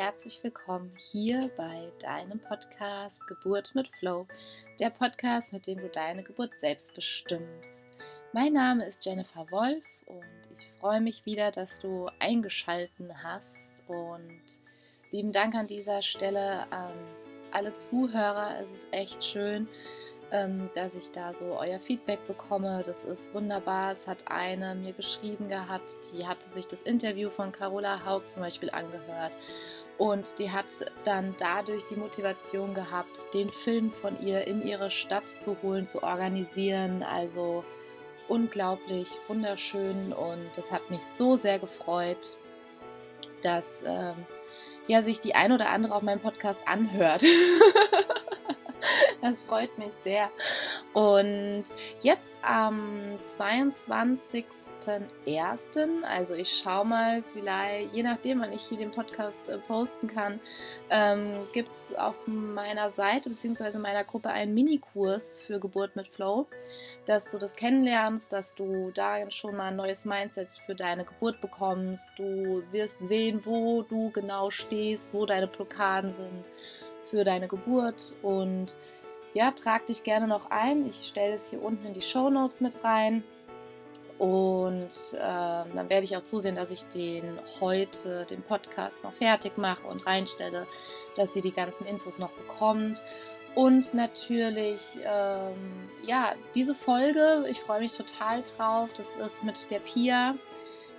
herzlich willkommen hier bei deinem Podcast Geburt mit Flow, der Podcast, mit dem du deine Geburt selbst bestimmst. Mein Name ist Jennifer Wolf und ich freue mich wieder, dass du eingeschalten hast und lieben Dank an dieser Stelle an alle Zuhörer. Es ist echt schön, ähm, dass ich da so euer Feedback bekomme. Das ist wunderbar. Es hat eine mir geschrieben gehabt, die hatte sich das Interview von Carola Haupt zum Beispiel angehört. Und die hat dann dadurch die Motivation gehabt, den Film von ihr in ihre Stadt zu holen, zu organisieren. Also unglaublich wunderschön und das hat mich so sehr gefreut, dass ähm, ja, sich die ein oder andere auf meinem Podcast anhört. Das freut mich sehr. Und jetzt am 22.01., also ich schaue mal, vielleicht, je nachdem, wann ich hier den Podcast äh, posten kann, ähm, gibt es auf meiner Seite bzw. meiner Gruppe einen Minikurs für Geburt mit Flow, dass du das kennenlernst, dass du da schon mal ein neues Mindset für deine Geburt bekommst. Du wirst sehen, wo du genau stehst, wo deine Blockaden sind für deine Geburt und ja, trag dich gerne noch ein. Ich stelle es hier unten in die Show Notes mit rein. Und äh, dann werde ich auch zusehen, dass ich den heute, den Podcast noch fertig mache und reinstelle, dass sie die ganzen Infos noch bekommt. Und natürlich, ähm, ja, diese Folge, ich freue mich total drauf. Das ist mit der Pia.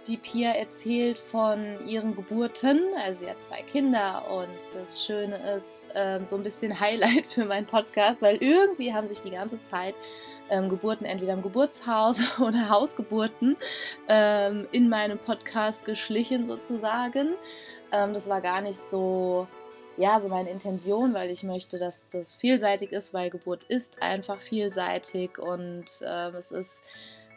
Die Pia erzählt von ihren Geburten, also sie hat zwei Kinder und das Schöne ist ähm, so ein bisschen Highlight für meinen Podcast, weil irgendwie haben sich die ganze Zeit ähm, Geburten entweder im Geburtshaus oder Hausgeburten ähm, in meinem Podcast geschlichen sozusagen. Ähm, das war gar nicht so ja, so meine Intention, weil ich möchte, dass das vielseitig ist, weil Geburt ist einfach vielseitig und äh, es ist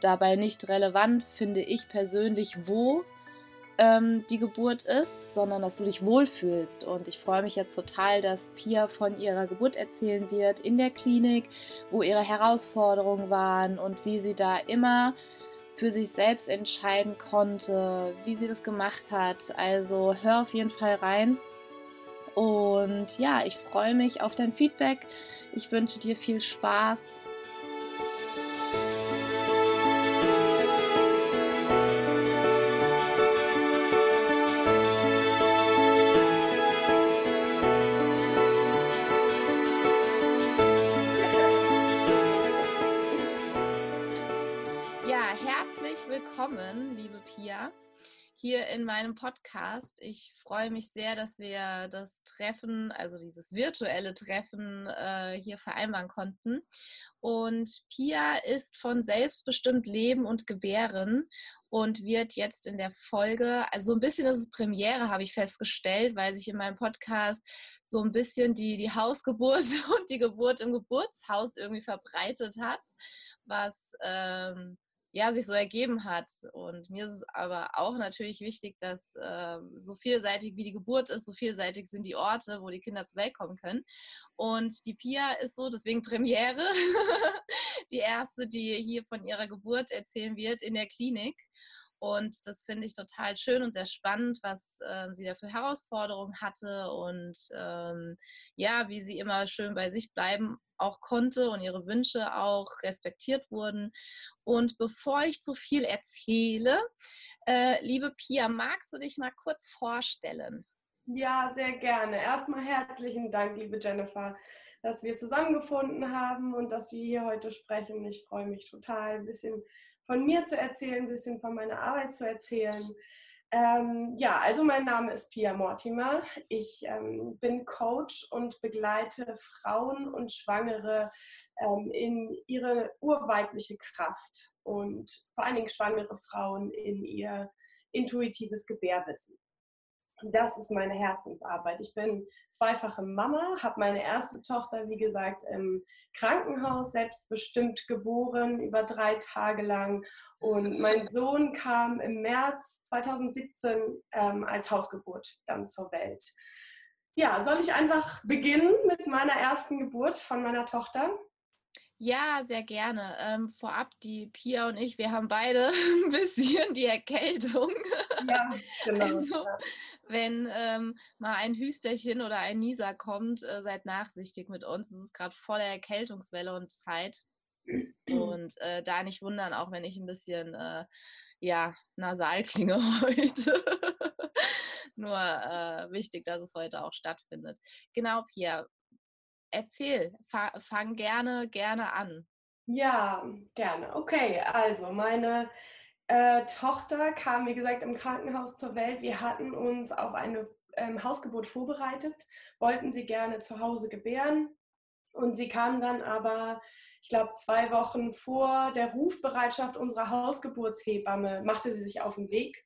dabei nicht relevant, finde ich persönlich, wo ähm, die Geburt ist, sondern dass du dich wohlfühlst. Und ich freue mich jetzt total, dass Pia von ihrer Geburt erzählen wird in der Klinik, wo ihre Herausforderungen waren und wie sie da immer für sich selbst entscheiden konnte, wie sie das gemacht hat. Also hör auf jeden Fall rein. Und ja, ich freue mich auf dein Feedback. Ich wünsche dir viel Spaß willkommen, liebe Pia, hier in meinem Podcast. Ich freue mich sehr, dass wir das Treffen, also dieses virtuelle Treffen äh, hier vereinbaren konnten. Und Pia ist von Selbstbestimmt Leben und Gebären und wird jetzt in der Folge, also so ein bisschen ist es Premiere, habe ich festgestellt, weil sich in meinem Podcast so ein bisschen die, die Hausgeburt und die Geburt im Geburtshaus irgendwie verbreitet hat, was ähm, ja, sich so ergeben hat. Und mir ist es aber auch natürlich wichtig, dass äh, so vielseitig wie die Geburt ist, so vielseitig sind die Orte, wo die Kinder zur Welt kommen können. Und die Pia ist so, deswegen Premiere, die erste, die hier von ihrer Geburt erzählen wird in der Klinik. Und das finde ich total schön und sehr spannend, was äh, sie da für Herausforderungen hatte und ähm, ja, wie sie immer schön bei sich bleiben auch konnte und ihre Wünsche auch respektiert wurden. Und bevor ich zu viel erzähle, äh, liebe Pia, magst du dich mal kurz vorstellen? Ja, sehr gerne. Erstmal herzlichen Dank, liebe Jennifer, dass wir zusammengefunden haben und dass wir hier heute sprechen. Ich freue mich total, ein bisschen von mir zu erzählen, ein bisschen von meiner Arbeit zu erzählen. Ähm, ja, also mein Name ist Pia Mortimer. Ich ähm, bin Coach und begleite Frauen und Schwangere ähm, in ihre urweibliche Kraft und vor allen Dingen schwangere Frauen in ihr intuitives Gebärwissen. Das ist meine Herzensarbeit. Ich bin zweifache Mama, habe meine erste Tochter, wie gesagt, im Krankenhaus selbstbestimmt geboren, über drei Tage lang. Und mein Sohn kam im März 2017 ähm, als Hausgeburt dann zur Welt. Ja, soll ich einfach beginnen mit meiner ersten Geburt von meiner Tochter? Ja, sehr gerne. Ähm, vorab, die Pia und ich, wir haben beide ein bisschen die Erkältung. Ja, genau. Also, Ja. wenn ähm, mal ein Hüsterchen oder ein Nieser kommt, äh, seid nachsichtig mit uns. Es ist gerade volle Erkältungswelle und Zeit. Und äh, da nicht wundern, auch wenn ich ein bisschen äh, ja, nasal klinge heute. Nur äh, wichtig, dass es heute auch stattfindet. Genau, Pia, erzähl, fa fang gerne, gerne an. Ja, gerne. Okay, also meine äh, Tochter kam, wie gesagt, im Krankenhaus zur Welt. Wir hatten uns auf eine ähm, Hausgeburt vorbereitet, wollten sie gerne zu Hause gebären. Und sie kam dann aber, ich glaube, zwei Wochen vor der Rufbereitschaft unserer Hausgeburtshebamme, machte sie sich auf den Weg.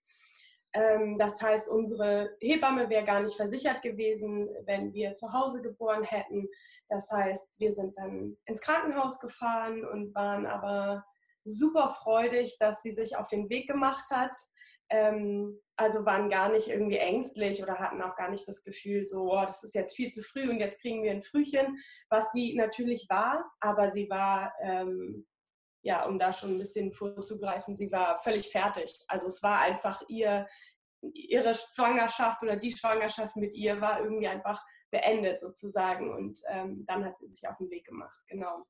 Ähm, das heißt, unsere Hebamme wäre gar nicht versichert gewesen, wenn wir zu Hause geboren hätten. Das heißt, wir sind dann ins Krankenhaus gefahren und waren aber super freudig, dass sie sich auf den Weg gemacht hat. Ähm, also waren gar nicht irgendwie ängstlich oder hatten auch gar nicht das Gefühl, so, oh, das ist jetzt viel zu früh und jetzt kriegen wir ein Frühchen, was sie natürlich war, aber sie war, ähm, ja, um da schon ein bisschen vorzugreifen, sie war völlig fertig. Also es war einfach ihr, ihre Schwangerschaft oder die Schwangerschaft mit ihr war irgendwie einfach beendet sozusagen und ähm, dann hat sie sich auf den Weg gemacht, genau.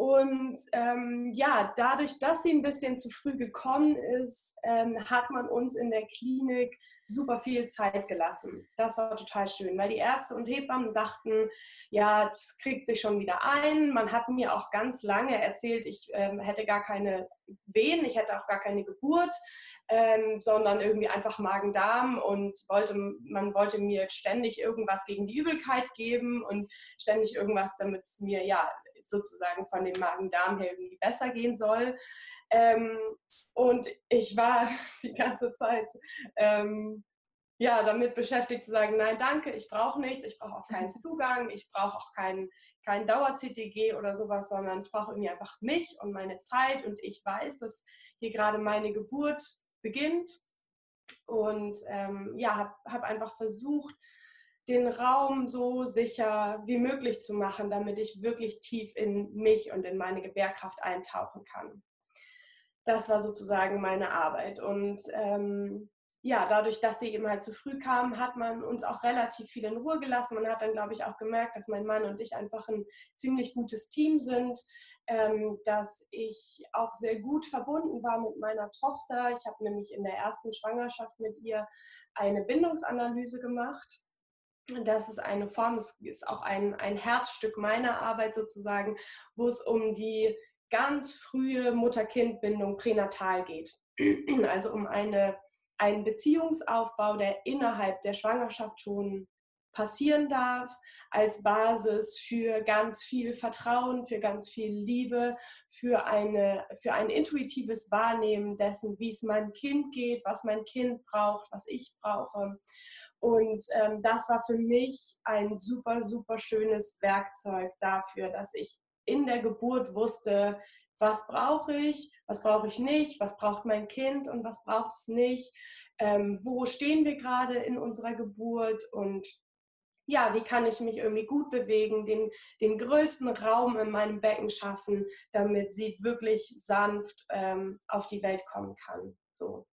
Und ähm, ja, dadurch, dass sie ein bisschen zu früh gekommen ist, ähm, hat man uns in der Klinik super viel Zeit gelassen. Das war total schön, weil die Ärzte und Hebammen dachten, ja, das kriegt sich schon wieder ein. Man hat mir auch ganz lange erzählt, ich ähm, hätte gar keine Wehen, ich hätte auch gar keine Geburt, ähm, sondern irgendwie einfach Magen-Darm und wollte, man wollte mir ständig irgendwas gegen die Übelkeit geben und ständig irgendwas, damit es mir ja sozusagen von dem Magen-Darm her irgendwie besser gehen soll. Ähm, und ich war die ganze Zeit ähm, ja, damit beschäftigt zu sagen, nein, danke, ich brauche nichts, ich brauche auch keinen Zugang, ich brauche auch keinen kein Dauer-CTG oder sowas, sondern ich brauche irgendwie einfach mich und meine Zeit und ich weiß, dass hier gerade meine Geburt beginnt und ähm, ja, habe hab einfach versucht, den Raum so sicher wie möglich zu machen, damit ich wirklich tief in mich und in meine Gebärkraft eintauchen kann. Das war sozusagen meine Arbeit. Und ähm, ja, dadurch, dass sie eben halt zu früh kam, hat man uns auch relativ viel in Ruhe gelassen. Man hat dann, glaube ich, auch gemerkt, dass mein Mann und ich einfach ein ziemlich gutes Team sind, ähm, dass ich auch sehr gut verbunden war mit meiner Tochter. Ich habe nämlich in der ersten Schwangerschaft mit ihr eine Bindungsanalyse gemacht das ist eine Form, es ist auch ein, ein Herzstück meiner Arbeit sozusagen, wo es um die ganz frühe Mutter-Kind-Bindung pränatal geht. Also um eine, einen Beziehungsaufbau, der innerhalb der Schwangerschaft schon passieren darf, als Basis für ganz viel Vertrauen, für ganz viel Liebe, für, eine, für ein intuitives Wahrnehmen dessen, wie es meinem Kind geht, was mein Kind braucht, was ich brauche. Und ähm, das war für mich ein super, super schönes Werkzeug dafür, dass ich in der Geburt wusste, was brauche ich, was brauche ich nicht, was braucht mein Kind und was braucht es nicht, ähm, wo stehen wir gerade in unserer Geburt und ja, wie kann ich mich irgendwie gut bewegen, den, den größten Raum in meinem Becken schaffen, damit sie wirklich sanft ähm, auf die Welt kommen kann. So.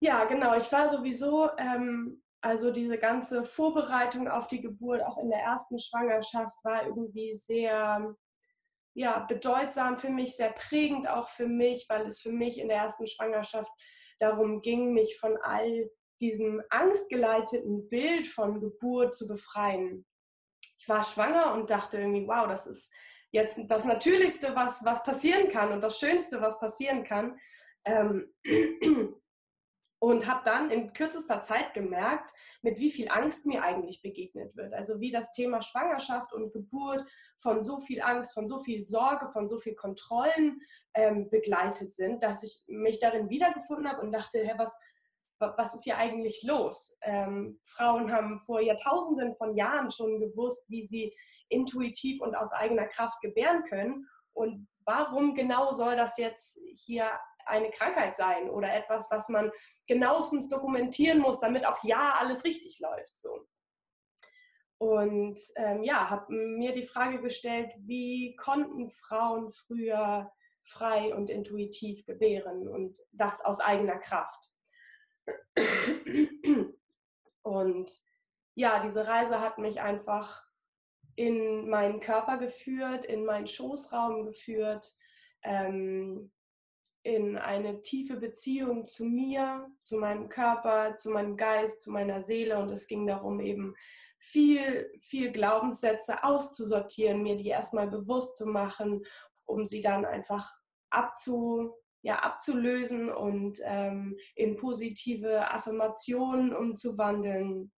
Ja, genau. Ich war sowieso ähm, also diese ganze Vorbereitung auf die Geburt, auch in der ersten Schwangerschaft, war irgendwie sehr ja, bedeutsam für mich, sehr prägend auch für mich, weil es für mich in der ersten Schwangerschaft darum ging, mich von all diesem angstgeleiteten Bild von Geburt zu befreien. Ich war schwanger und dachte irgendwie, wow, das ist jetzt das Natürlichste, was, was passieren kann und das Schönste, was passieren kann. Ähm, und habe dann in kürzester Zeit gemerkt, mit wie viel Angst mir eigentlich begegnet wird. Also wie das Thema Schwangerschaft und Geburt von so viel Angst, von so viel Sorge, von so viel Kontrollen ähm, begleitet sind, dass ich mich darin wiedergefunden habe und dachte, hä, was, was ist hier eigentlich los? Ähm, Frauen haben vor Jahrtausenden von Jahren schon gewusst, wie sie intuitiv und aus eigener Kraft gebären können. Und warum genau soll das jetzt hier eine Krankheit sein oder etwas, was man genauestens dokumentieren muss, damit auch ja alles richtig läuft. So. Und ähm, ja, habe mir die Frage gestellt, wie konnten Frauen früher frei und intuitiv gebären und das aus eigener Kraft. Und ja, diese Reise hat mich einfach in meinen Körper geführt, in meinen Schoßraum geführt, ähm, in eine tiefe Beziehung zu mir, zu meinem Körper, zu meinem Geist, zu meiner Seele. Und es ging darum, eben viel, viel Glaubenssätze auszusortieren, mir die erstmal bewusst zu machen, um sie dann einfach abzu, ja, abzulösen und ähm, in positive Affirmationen umzuwandeln.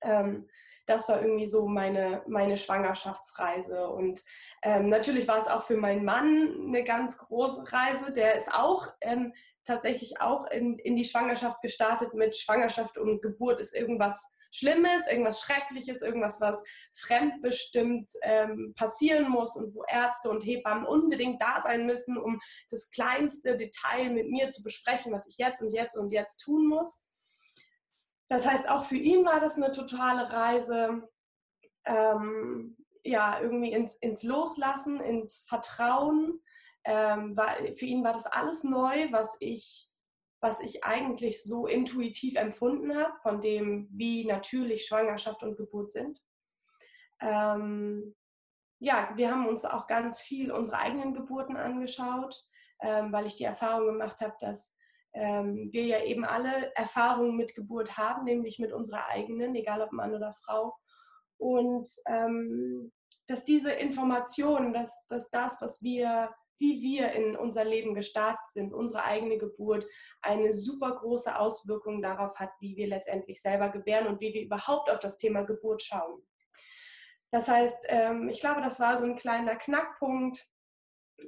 Ähm, das war irgendwie so meine, meine Schwangerschaftsreise. Und ähm, natürlich war es auch für meinen Mann eine ganz große Reise. Der ist auch ähm, tatsächlich auch in, in die Schwangerschaft gestartet mit Schwangerschaft und Geburt ist irgendwas Schlimmes, irgendwas Schreckliches, irgendwas, was fremdbestimmt ähm, passieren muss und wo Ärzte und Hebammen unbedingt da sein müssen, um das kleinste Detail mit mir zu besprechen, was ich jetzt und jetzt und jetzt tun muss. Das heißt, auch für ihn war das eine totale Reise. Ähm, ja, irgendwie ins, ins Loslassen, ins Vertrauen. Ähm, war, für ihn war das alles neu, was ich was ich eigentlich so intuitiv empfunden habe, von dem, wie natürlich Schwangerschaft und Geburt sind. Ähm, ja, wir haben uns auch ganz viel unsere eigenen Geburten angeschaut, ähm, weil ich die Erfahrung gemacht habe, dass ähm, wir ja eben alle Erfahrungen mit Geburt haben, nämlich mit unserer eigenen, egal ob Mann oder Frau. Und ähm, dass diese Informationen, dass, dass das, was wir wie wir in unser Leben gestartet sind, unsere eigene Geburt, eine super große Auswirkung darauf hat, wie wir letztendlich selber gebären und wie wir überhaupt auf das Thema Geburt schauen. Das heißt, ähm, ich glaube, das war so ein kleiner Knackpunkt,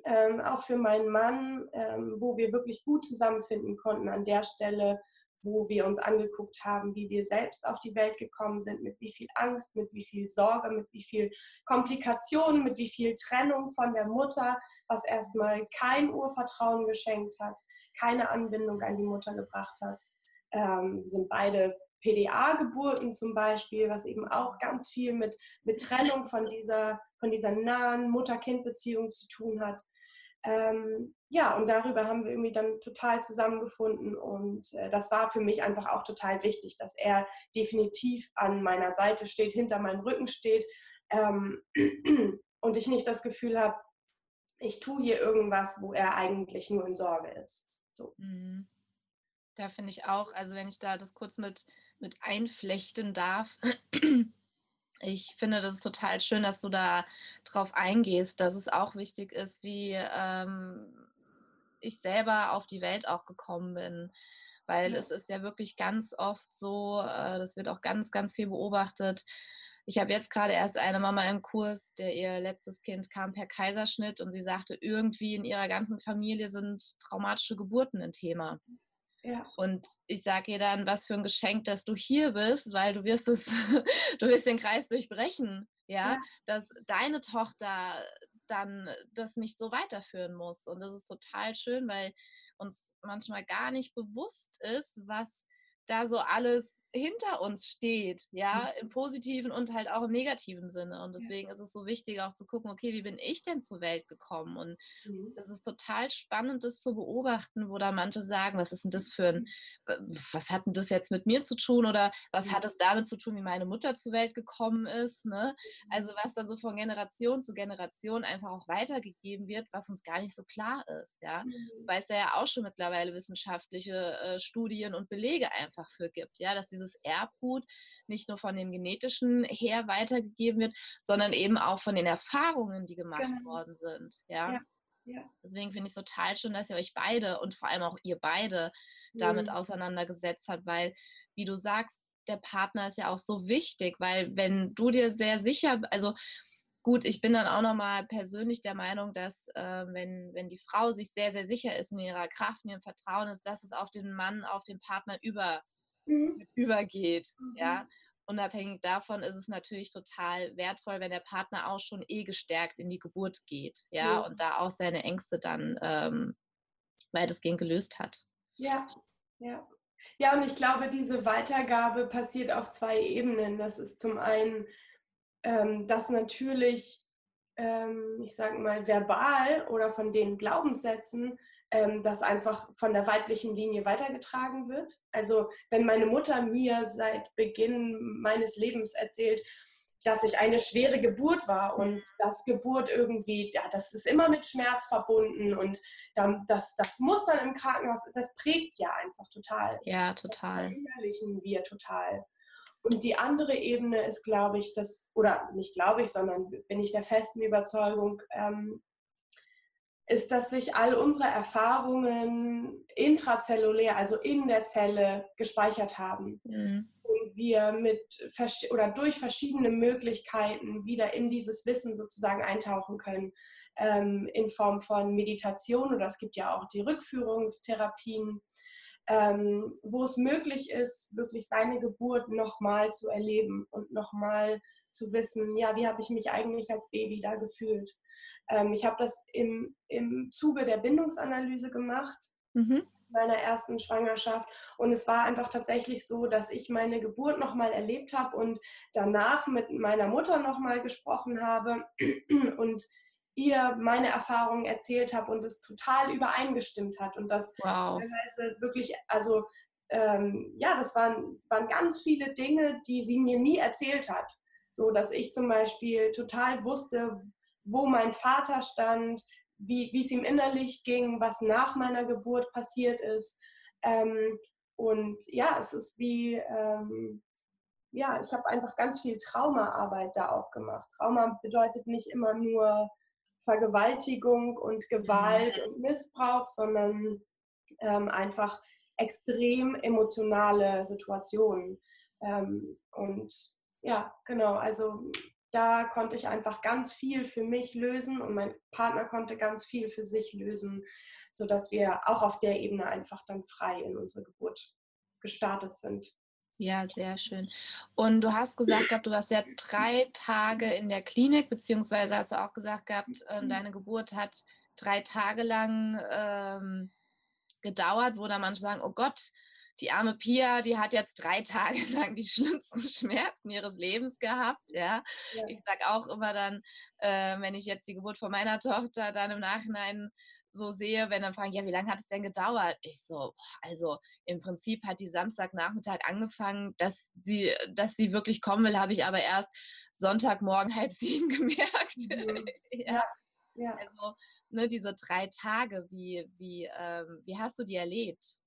ähm, auch für meinen Mann, ähm, wo wir wirklich gut zusammenfinden konnten an der Stelle, wo wir uns angeguckt haben, wie wir selbst auf die Welt gekommen sind, mit wie viel Angst, mit wie viel Sorge, mit wie viel Komplikationen, mit wie viel Trennung von der Mutter, was erstmal kein Urvertrauen geschenkt hat, keine Anbindung an die Mutter gebracht hat. Ähm, sind beide PDA-Geburten zum Beispiel, was eben auch ganz viel mit, mit Trennung von dieser, von dieser nahen Mutter-Kind-Beziehung zu tun hat. Ähm, ja, und darüber haben wir irgendwie dann total zusammengefunden und äh, das war für mich einfach auch total wichtig, dass er definitiv an meiner Seite steht, hinter meinem Rücken steht ähm, und ich nicht das Gefühl habe, ich tue hier irgendwas, wo er eigentlich nur in Sorge ist. So. Mhm. Da finde ich auch, also wenn ich da das kurz mit, mit einflechten darf, ich finde das ist total schön, dass du da drauf eingehst, dass es auch wichtig ist, wie ähm, ich selber auf die Welt auch gekommen bin. Weil ja. es ist ja wirklich ganz oft so, äh, das wird auch ganz, ganz viel beobachtet. Ich habe jetzt gerade erst eine Mama im Kurs, der ihr letztes Kind kam per Kaiserschnitt und sie sagte, irgendwie in ihrer ganzen Familie sind traumatische Geburten ein Thema. Ja. Und ich sage ihr dann, was für ein Geschenk, dass du hier bist, weil du wirst es, du wirst den Kreis durchbrechen, ja? ja, dass deine Tochter dann das nicht so weiterführen muss. Und das ist total schön, weil uns manchmal gar nicht bewusst ist, was da so alles hinter uns steht, ja, mhm. im positiven und halt auch im negativen Sinne. Und deswegen ja. ist es so wichtig, auch zu gucken, okay, wie bin ich denn zur Welt gekommen? Und mhm. das ist total spannend, das zu beobachten, wo da manche sagen, was ist denn das für ein, was hat denn das jetzt mit mir zu tun oder was mhm. hat es damit zu tun, wie meine Mutter zur Welt gekommen ist? Ne? Also mhm. was dann so von Generation zu Generation einfach auch weitergegeben wird, was uns gar nicht so klar ist, ja. Mhm. Weil es ja auch schon mittlerweile wissenschaftliche äh, Studien und Belege einfach für gibt, ja, dass diese dieses Erbgut nicht nur von dem genetischen her weitergegeben wird, sondern eben auch von den Erfahrungen, die gemacht genau. worden sind. Ja. ja. ja. Deswegen finde ich es total schön, dass ihr euch beide und vor allem auch ihr beide mhm. damit auseinandergesetzt habt, weil, wie du sagst, der Partner ist ja auch so wichtig, weil wenn du dir sehr sicher, also gut, ich bin dann auch nochmal persönlich der Meinung, dass äh, wenn, wenn die Frau sich sehr, sehr sicher ist in ihrer Kraft, in ihrem Vertrauen ist, dass es auf den Mann, auf den Partner über, mhm. übergeht. Mhm. Ja. Unabhängig davon ist es natürlich total wertvoll, wenn der Partner auch schon eh gestärkt in die Geburt geht, ja, mhm. und da auch seine Ängste dann ähm, weitestgehend gelöst hat. Ja, ja. Ja, und ich glaube, diese Weitergabe passiert auf zwei Ebenen. Das ist zum einen ähm, dass natürlich, ähm, ich sage mal, verbal oder von den Glaubenssätzen ähm, das einfach von der weiblichen Linie weitergetragen wird. Also wenn meine Mutter mir seit Beginn meines Lebens erzählt, dass ich eine schwere Geburt war und dass Geburt irgendwie, ja, das ist immer mit Schmerz verbunden und dann, das, das muss dann im Krankenhaus, das prägt ja einfach total. Ja, total. Das verinnerlichen wir total. Und die andere Ebene ist, glaube ich, das, oder nicht glaube ich, sondern bin ich der festen Überzeugung, ähm, ist, dass sich all unsere Erfahrungen intrazellulär, also in der Zelle, gespeichert haben. Mhm. Und wir mit oder durch verschiedene Möglichkeiten wieder in dieses Wissen sozusagen eintauchen können. Ähm, in Form von Meditation oder es gibt ja auch die Rückführungstherapien, ähm, wo es möglich ist, wirklich seine Geburt nochmal zu erleben und nochmal zu wissen, ja, wie habe ich mich eigentlich als Baby da gefühlt. Ähm, ich habe das im, im Zuge der Bindungsanalyse gemacht, mhm. meiner ersten Schwangerschaft. Und es war einfach tatsächlich so, dass ich meine Geburt nochmal erlebt habe und danach mit meiner Mutter nochmal gesprochen habe und ihr meine Erfahrungen erzählt habe und es total übereingestimmt hat. Und das wow. teilweise wirklich, also ähm, ja, das waren, waren ganz viele Dinge, die sie mir nie erzählt hat. So dass ich zum Beispiel total wusste, wo mein Vater stand, wie es ihm innerlich ging, was nach meiner Geburt passiert ist. Ähm, und ja, es ist wie, ähm, ja, ich habe einfach ganz viel Traumaarbeit da auch gemacht. Trauma bedeutet nicht immer nur Vergewaltigung und Gewalt und Missbrauch, sondern ähm, einfach extrem emotionale Situationen. Ähm, und ja, genau, also da konnte ich einfach ganz viel für mich lösen und mein Partner konnte ganz viel für sich lösen, sodass wir auch auf der Ebene einfach dann frei in unsere Geburt gestartet sind. Ja, sehr schön. Und du hast gesagt gehabt, du warst ja drei Tage in der Klinik, beziehungsweise hast du auch gesagt gehabt, ähm, mhm. deine Geburt hat drei Tage lang ähm, gedauert, wo da manche sagen, oh Gott, die arme Pia, die hat jetzt drei Tage lang die schlimmsten Schmerzen ihres Lebens gehabt. Ja, ja. ich sage auch immer dann, äh, wenn ich jetzt die Geburt von meiner Tochter dann im Nachhinein so sehe, wenn dann fragen, ja, wie lange hat es denn gedauert? Ich so, also im Prinzip hat die Samstagnachmittag angefangen, dass sie, dass sie wirklich kommen will, habe ich aber erst Sonntagmorgen halb sieben gemerkt. Mhm. ja. ja. Also ne, diese drei Tage, wie, wie, ähm, wie hast du die erlebt?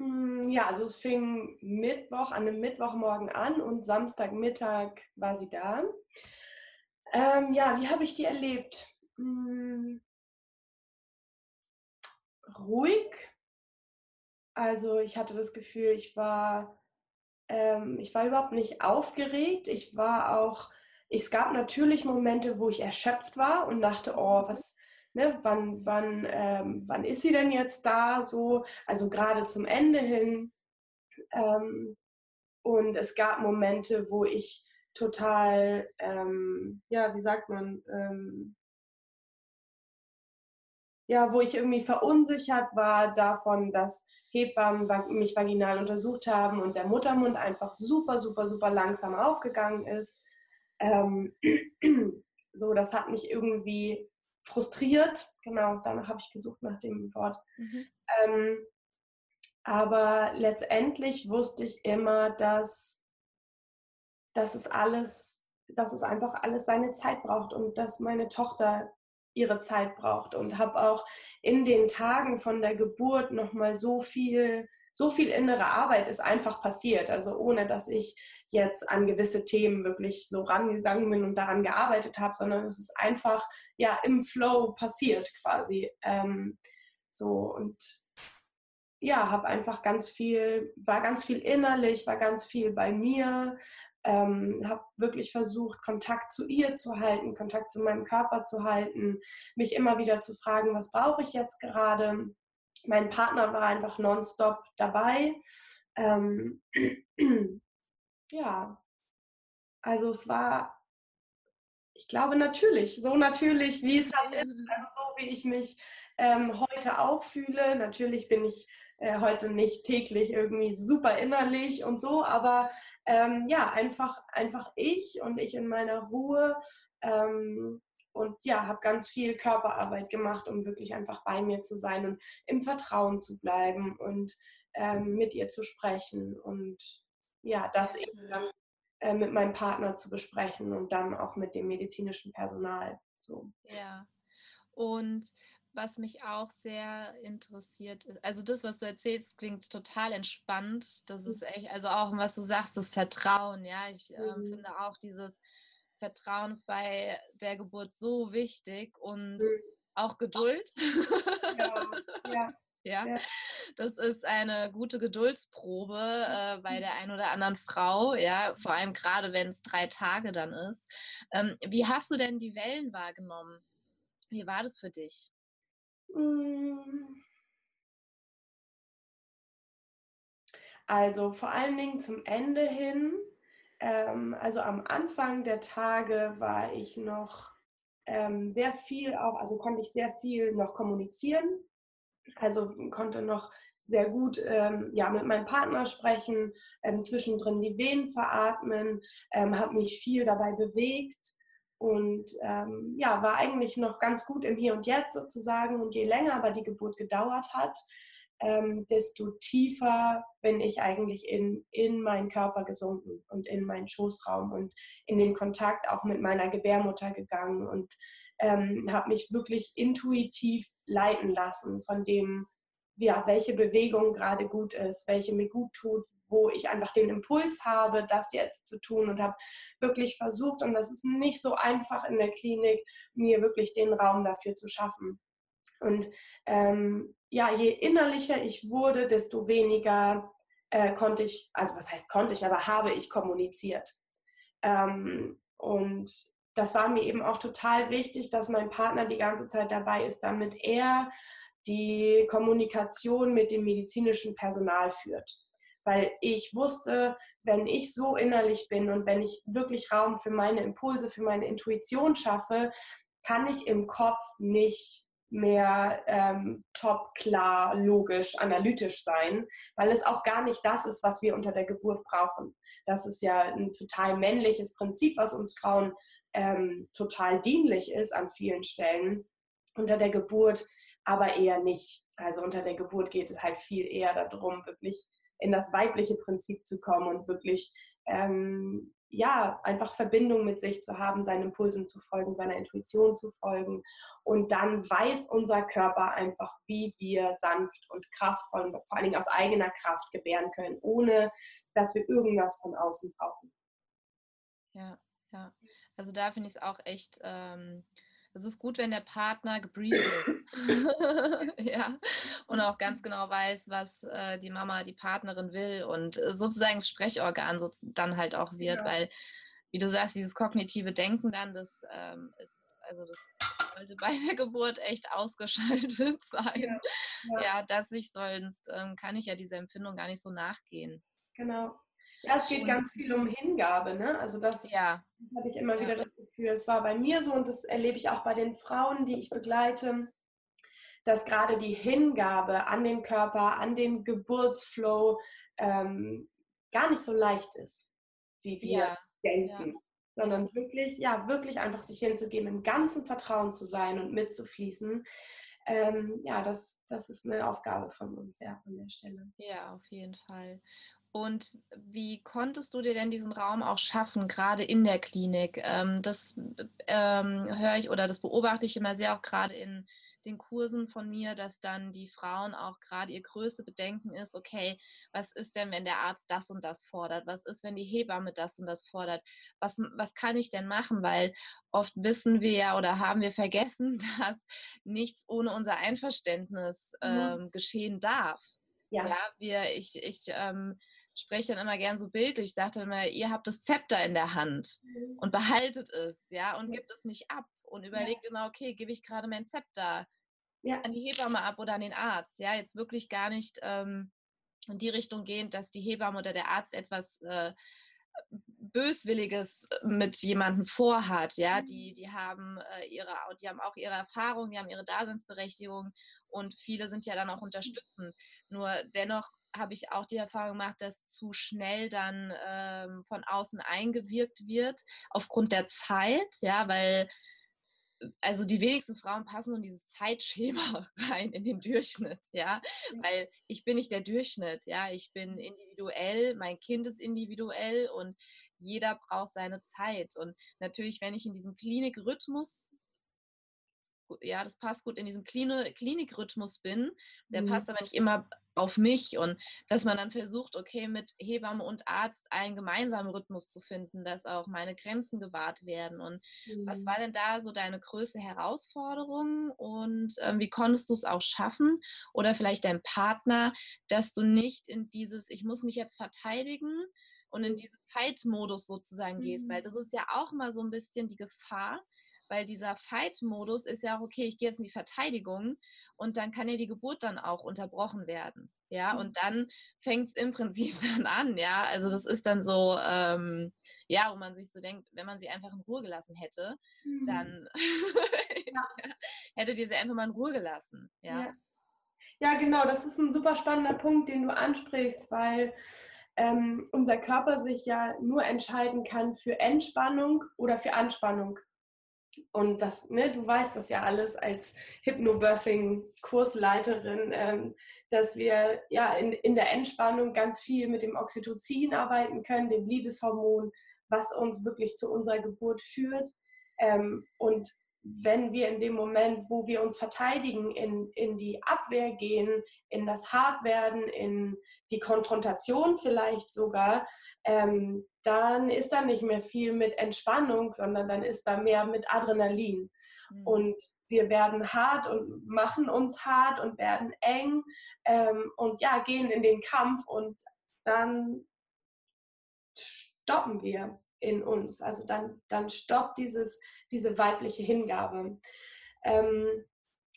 Mm, ja, also es fing Mittwoch, an einem Mittwochmorgen an und Samstagmittag war sie da. Ähm, ja, wie habe ich die erlebt? Hm, ruhig. Also ich hatte das Gefühl, ich war, ähm, ich war überhaupt nicht aufgeregt. Ich war auch, es gab natürlich Momente, wo ich erschöpft war und dachte, oh, was, ne, wann, wann, ähm, wann ist sie denn jetzt da so, also gerade zum Ende hin. Ähm, und es gab Momente, wo ich total, ähm, ja, wie sagt man, ähm, ja, wo ich irgendwie verunsichert war davon, dass Hebammen mich vaginal untersucht haben und der Muttermund einfach super, super, super langsam aufgegangen ist. Ähm, so, das hat mich irgendwie frustriert. Genau, danach habe ich gesucht nach dem Wort. Mhm. Ähm, aber letztendlich wusste ich immer, dass, dass es alles, dass es einfach alles seine Zeit braucht und dass meine Tochter ihre Zeit braucht und habe auch in den Tagen von der Geburt noch mal so viel so viel innere Arbeit ist einfach passiert. Also ohne, dass ich jetzt an gewisse Themen wirklich so rangegangen bin und daran gearbeitet habe, sondern es ist einfach ja im Flow passiert quasi. Ähm, so und ja, habe einfach ganz viel, war ganz viel innerlich, war ganz viel bei mir, ähm, habe wirklich versucht, Kontakt zu ihr zu halten, Kontakt zu meinem Körper zu halten, mich immer wieder zu fragen, was brauche ich jetzt gerade mein Partner war einfach nonstop dabei. Ähm, ja, also es war, ich glaube natürlich, so natürlich, wie es halt ist, also so wie ich mich ähm, heute auch fühle. Natürlich bin ich äh, heute nicht täglich irgendwie super innerlich und so, aber ähm, ja, einfach, einfach ich und ich in meiner Ruhe. Ähm, und ja, habe ganz viel Körperarbeit gemacht, um wirklich einfach bei mir zu sein und im Vertrauen zu bleiben und ähm, mit ihr zu sprechen und ja, das eben dann äh, mit meinem Partner zu besprechen und dann auch mit dem medizinischen Personal. So. Ja. Und was mich auch sehr interessiert ist, also das, was du erzählst, klingt total entspannt. Das ist echt, also auch was du sagst, das Vertrauen, ja. Ich äh, mhm. finde auch dieses Vertrauen ist bei der Geburt so wichtig und mhm. auch Geduld. Ja, ja. Ja, ja, das ist eine gute Geduldsprobe äh, bei der einen oder anderen Frau, ja, vor allem gerade wenn es drei Tage dann ist. Ähm, wie hast du denn die Wellen wahrgenommen? Wie war das für dich? Hm. Also vor allen Dingen zum Ende hin, ähm, also am Anfang der Tage war ich noch ähm, sehr viel auch, also konnte ich sehr viel noch kommunizieren also konnte noch sehr gut ähm, ja, mit meinem Partner sprechen, ähm, zwischendrin die Venen veratmen, ähm, habe mich viel dabei bewegt und ähm, ja, war eigentlich noch ganz gut im Hier und Jetzt sozusagen. Und je länger aber die Geburt gedauert hat, ähm, desto tiefer bin ich eigentlich in, in meinen Körper gesunken und in meinen Schoßraum und in den Kontakt auch mit meiner Gebärmutter gegangen und ähm, habe mich wirklich intuitiv leiten lassen von dem, ja, welche Bewegung gerade gut ist, welche mir gut tut, wo ich einfach den Impuls habe, das jetzt zu tun und habe wirklich versucht, und das ist nicht so einfach in der Klinik, mir wirklich den Raum dafür zu schaffen. Und ähm, ja, je innerlicher ich wurde, desto weniger äh, konnte ich, also was heißt konnte ich, aber habe ich kommuniziert. Ähm, und das war mir eben auch total wichtig, dass mein Partner die ganze Zeit dabei ist, damit er die Kommunikation mit dem medizinischen Personal führt. Weil ich wusste, wenn ich so innerlich bin und wenn ich wirklich Raum für meine Impulse, für meine Intuition schaffe, kann ich im Kopf nicht mehr ähm, top, klar, logisch, analytisch sein, weil es auch gar nicht das ist, was wir unter der Geburt brauchen. Das ist ja ein total männliches Prinzip, was uns Frauen ähm, total dienlich ist an vielen Stellen unter der Geburt, aber eher nicht. Also unter der Geburt geht es halt viel eher darum, wirklich in das weibliche Prinzip zu kommen und wirklich ähm, ja einfach Verbindung mit sich zu haben, seinen Impulsen zu folgen, seiner Intuition zu folgen und dann weiß unser Körper einfach, wie wir sanft und kraftvoll, vor allen Dingen aus eigener Kraft gebären können, ohne dass wir irgendwas von außen brauchen. Ja, ja. Also da finde ich es auch echt, ähm, es ist gut, wenn der Partner gebrieft ist. ja. Und auch ganz genau weiß, was äh, die Mama, die Partnerin will und äh, sozusagen das Sprechorgan so, dann halt auch wird, ja. weil, wie du sagst, dieses kognitive Denken dann, das ähm, ist, also das sollte bei der Geburt echt ausgeschaltet sein. Ja, ja. ja dass ich sonst ähm, kann ich ja dieser Empfindung gar nicht so nachgehen. Genau. Ja, es geht und, ganz viel um Hingabe, ne? Also das ja. habe ich immer ja. wieder das Gefühl. Es war bei mir so und das erlebe ich auch bei den Frauen, die ich begleite, dass gerade die Hingabe an den Körper, an den Geburtsflow ähm, gar nicht so leicht ist, wie wir ja. denken. Sondern wirklich, ja, wirklich einfach sich hinzugeben, im ganzen Vertrauen zu sein und mitzufließen. Ähm, ja, das, das ist eine Aufgabe von uns, ja, an der Stelle. Ja, auf jeden Fall. Und wie konntest du dir denn diesen Raum auch schaffen, gerade in der Klinik? Ähm, das ähm, höre ich oder das beobachte ich immer sehr auch gerade in den Kursen von mir, dass dann die Frauen auch gerade ihr größte Bedenken ist, okay, was ist denn, wenn der Arzt das und das fordert? Was ist, wenn die Hebamme das und das fordert? Was, was kann ich denn machen? Weil oft wissen wir ja oder haben wir vergessen, dass nichts ohne unser Einverständnis mhm. ähm, mhm. geschehen darf. Ja. ja, wir, ich, ich ähm, spreche dann immer gern so bildlich, ich sage dann immer, ihr habt das Zepter in der Hand mhm. und behaltet es, ja, und gebt es nicht ab und überlegt ja. immer, okay, gebe ich gerade mein Zepter ja. an die Hebamme ab oder an den Arzt, ja, jetzt wirklich gar nicht ähm, in die Richtung gehend, dass die Hebamme oder der Arzt etwas äh, Böswilliges mit jemandem vorhat, ja, die, mhm. die haben äh, ihre, die haben auch ihre Erfahrung, die haben ihre Daseinsberechtigung und viele sind ja dann auch unterstützend. Nur dennoch habe ich auch die Erfahrung gemacht, dass zu schnell dann ähm, von außen eingewirkt wird aufgrund der Zeit, ja, weil also die wenigsten Frauen passen in dieses Zeitschema rein, in den Durchschnitt, ja? ja, weil ich bin nicht der Durchschnitt, ja, ich bin individuell, mein Kind ist individuell und jeder braucht seine Zeit und natürlich, wenn ich in diesem Klinikrhythmus ja, das passt gut in diesem Klinikrhythmus bin. Der mhm. passt aber nicht immer auf mich und dass man dann versucht, okay, mit Hebamme und Arzt einen gemeinsamen Rhythmus zu finden, dass auch meine Grenzen gewahrt werden. Und mhm. was war denn da so deine größte Herausforderung und ähm, wie konntest du es auch schaffen oder vielleicht dein Partner, dass du nicht in dieses, ich muss mich jetzt verteidigen, und in diesen Fight-Modus sozusagen mhm. gehst, weil das ist ja auch mal so ein bisschen die Gefahr, weil dieser Fight-Modus ist ja auch, okay, ich gehe jetzt in die Verteidigung und dann kann ja die Geburt dann auch unterbrochen werden. Ja, mhm. und dann fängt es im Prinzip dann an, ja. Also das ist dann so, ähm, ja, wo man sich so denkt, wenn man sie einfach in Ruhe gelassen hätte, mhm. dann ja. hättet ihr sie einfach mal in Ruhe gelassen, ja. ja. Ja, genau, das ist ein super spannender Punkt, den du ansprichst, weil ähm, unser Körper sich ja nur entscheiden kann für Entspannung oder für Anspannung. Und das, ne, du weißt das ja alles als Hypnobirthing-Kursleiterin, ähm, dass wir ja in, in der Entspannung ganz viel mit dem Oxytocin arbeiten können, dem Liebeshormon, was uns wirklich zu unserer Geburt führt. Ähm, und wenn wir in dem Moment, wo wir uns verteidigen, in, in die Abwehr gehen, in das Hartwerden, in die Konfrontation vielleicht sogar, ähm, dann ist da nicht mehr viel mit Entspannung, sondern dann ist da mehr mit Adrenalin. Mhm. Und wir werden hart und machen uns hart und werden eng ähm, und ja, gehen in den Kampf und dann stoppen wir in uns. Also dann, dann stoppt dieses, diese weibliche Hingabe. Ähm,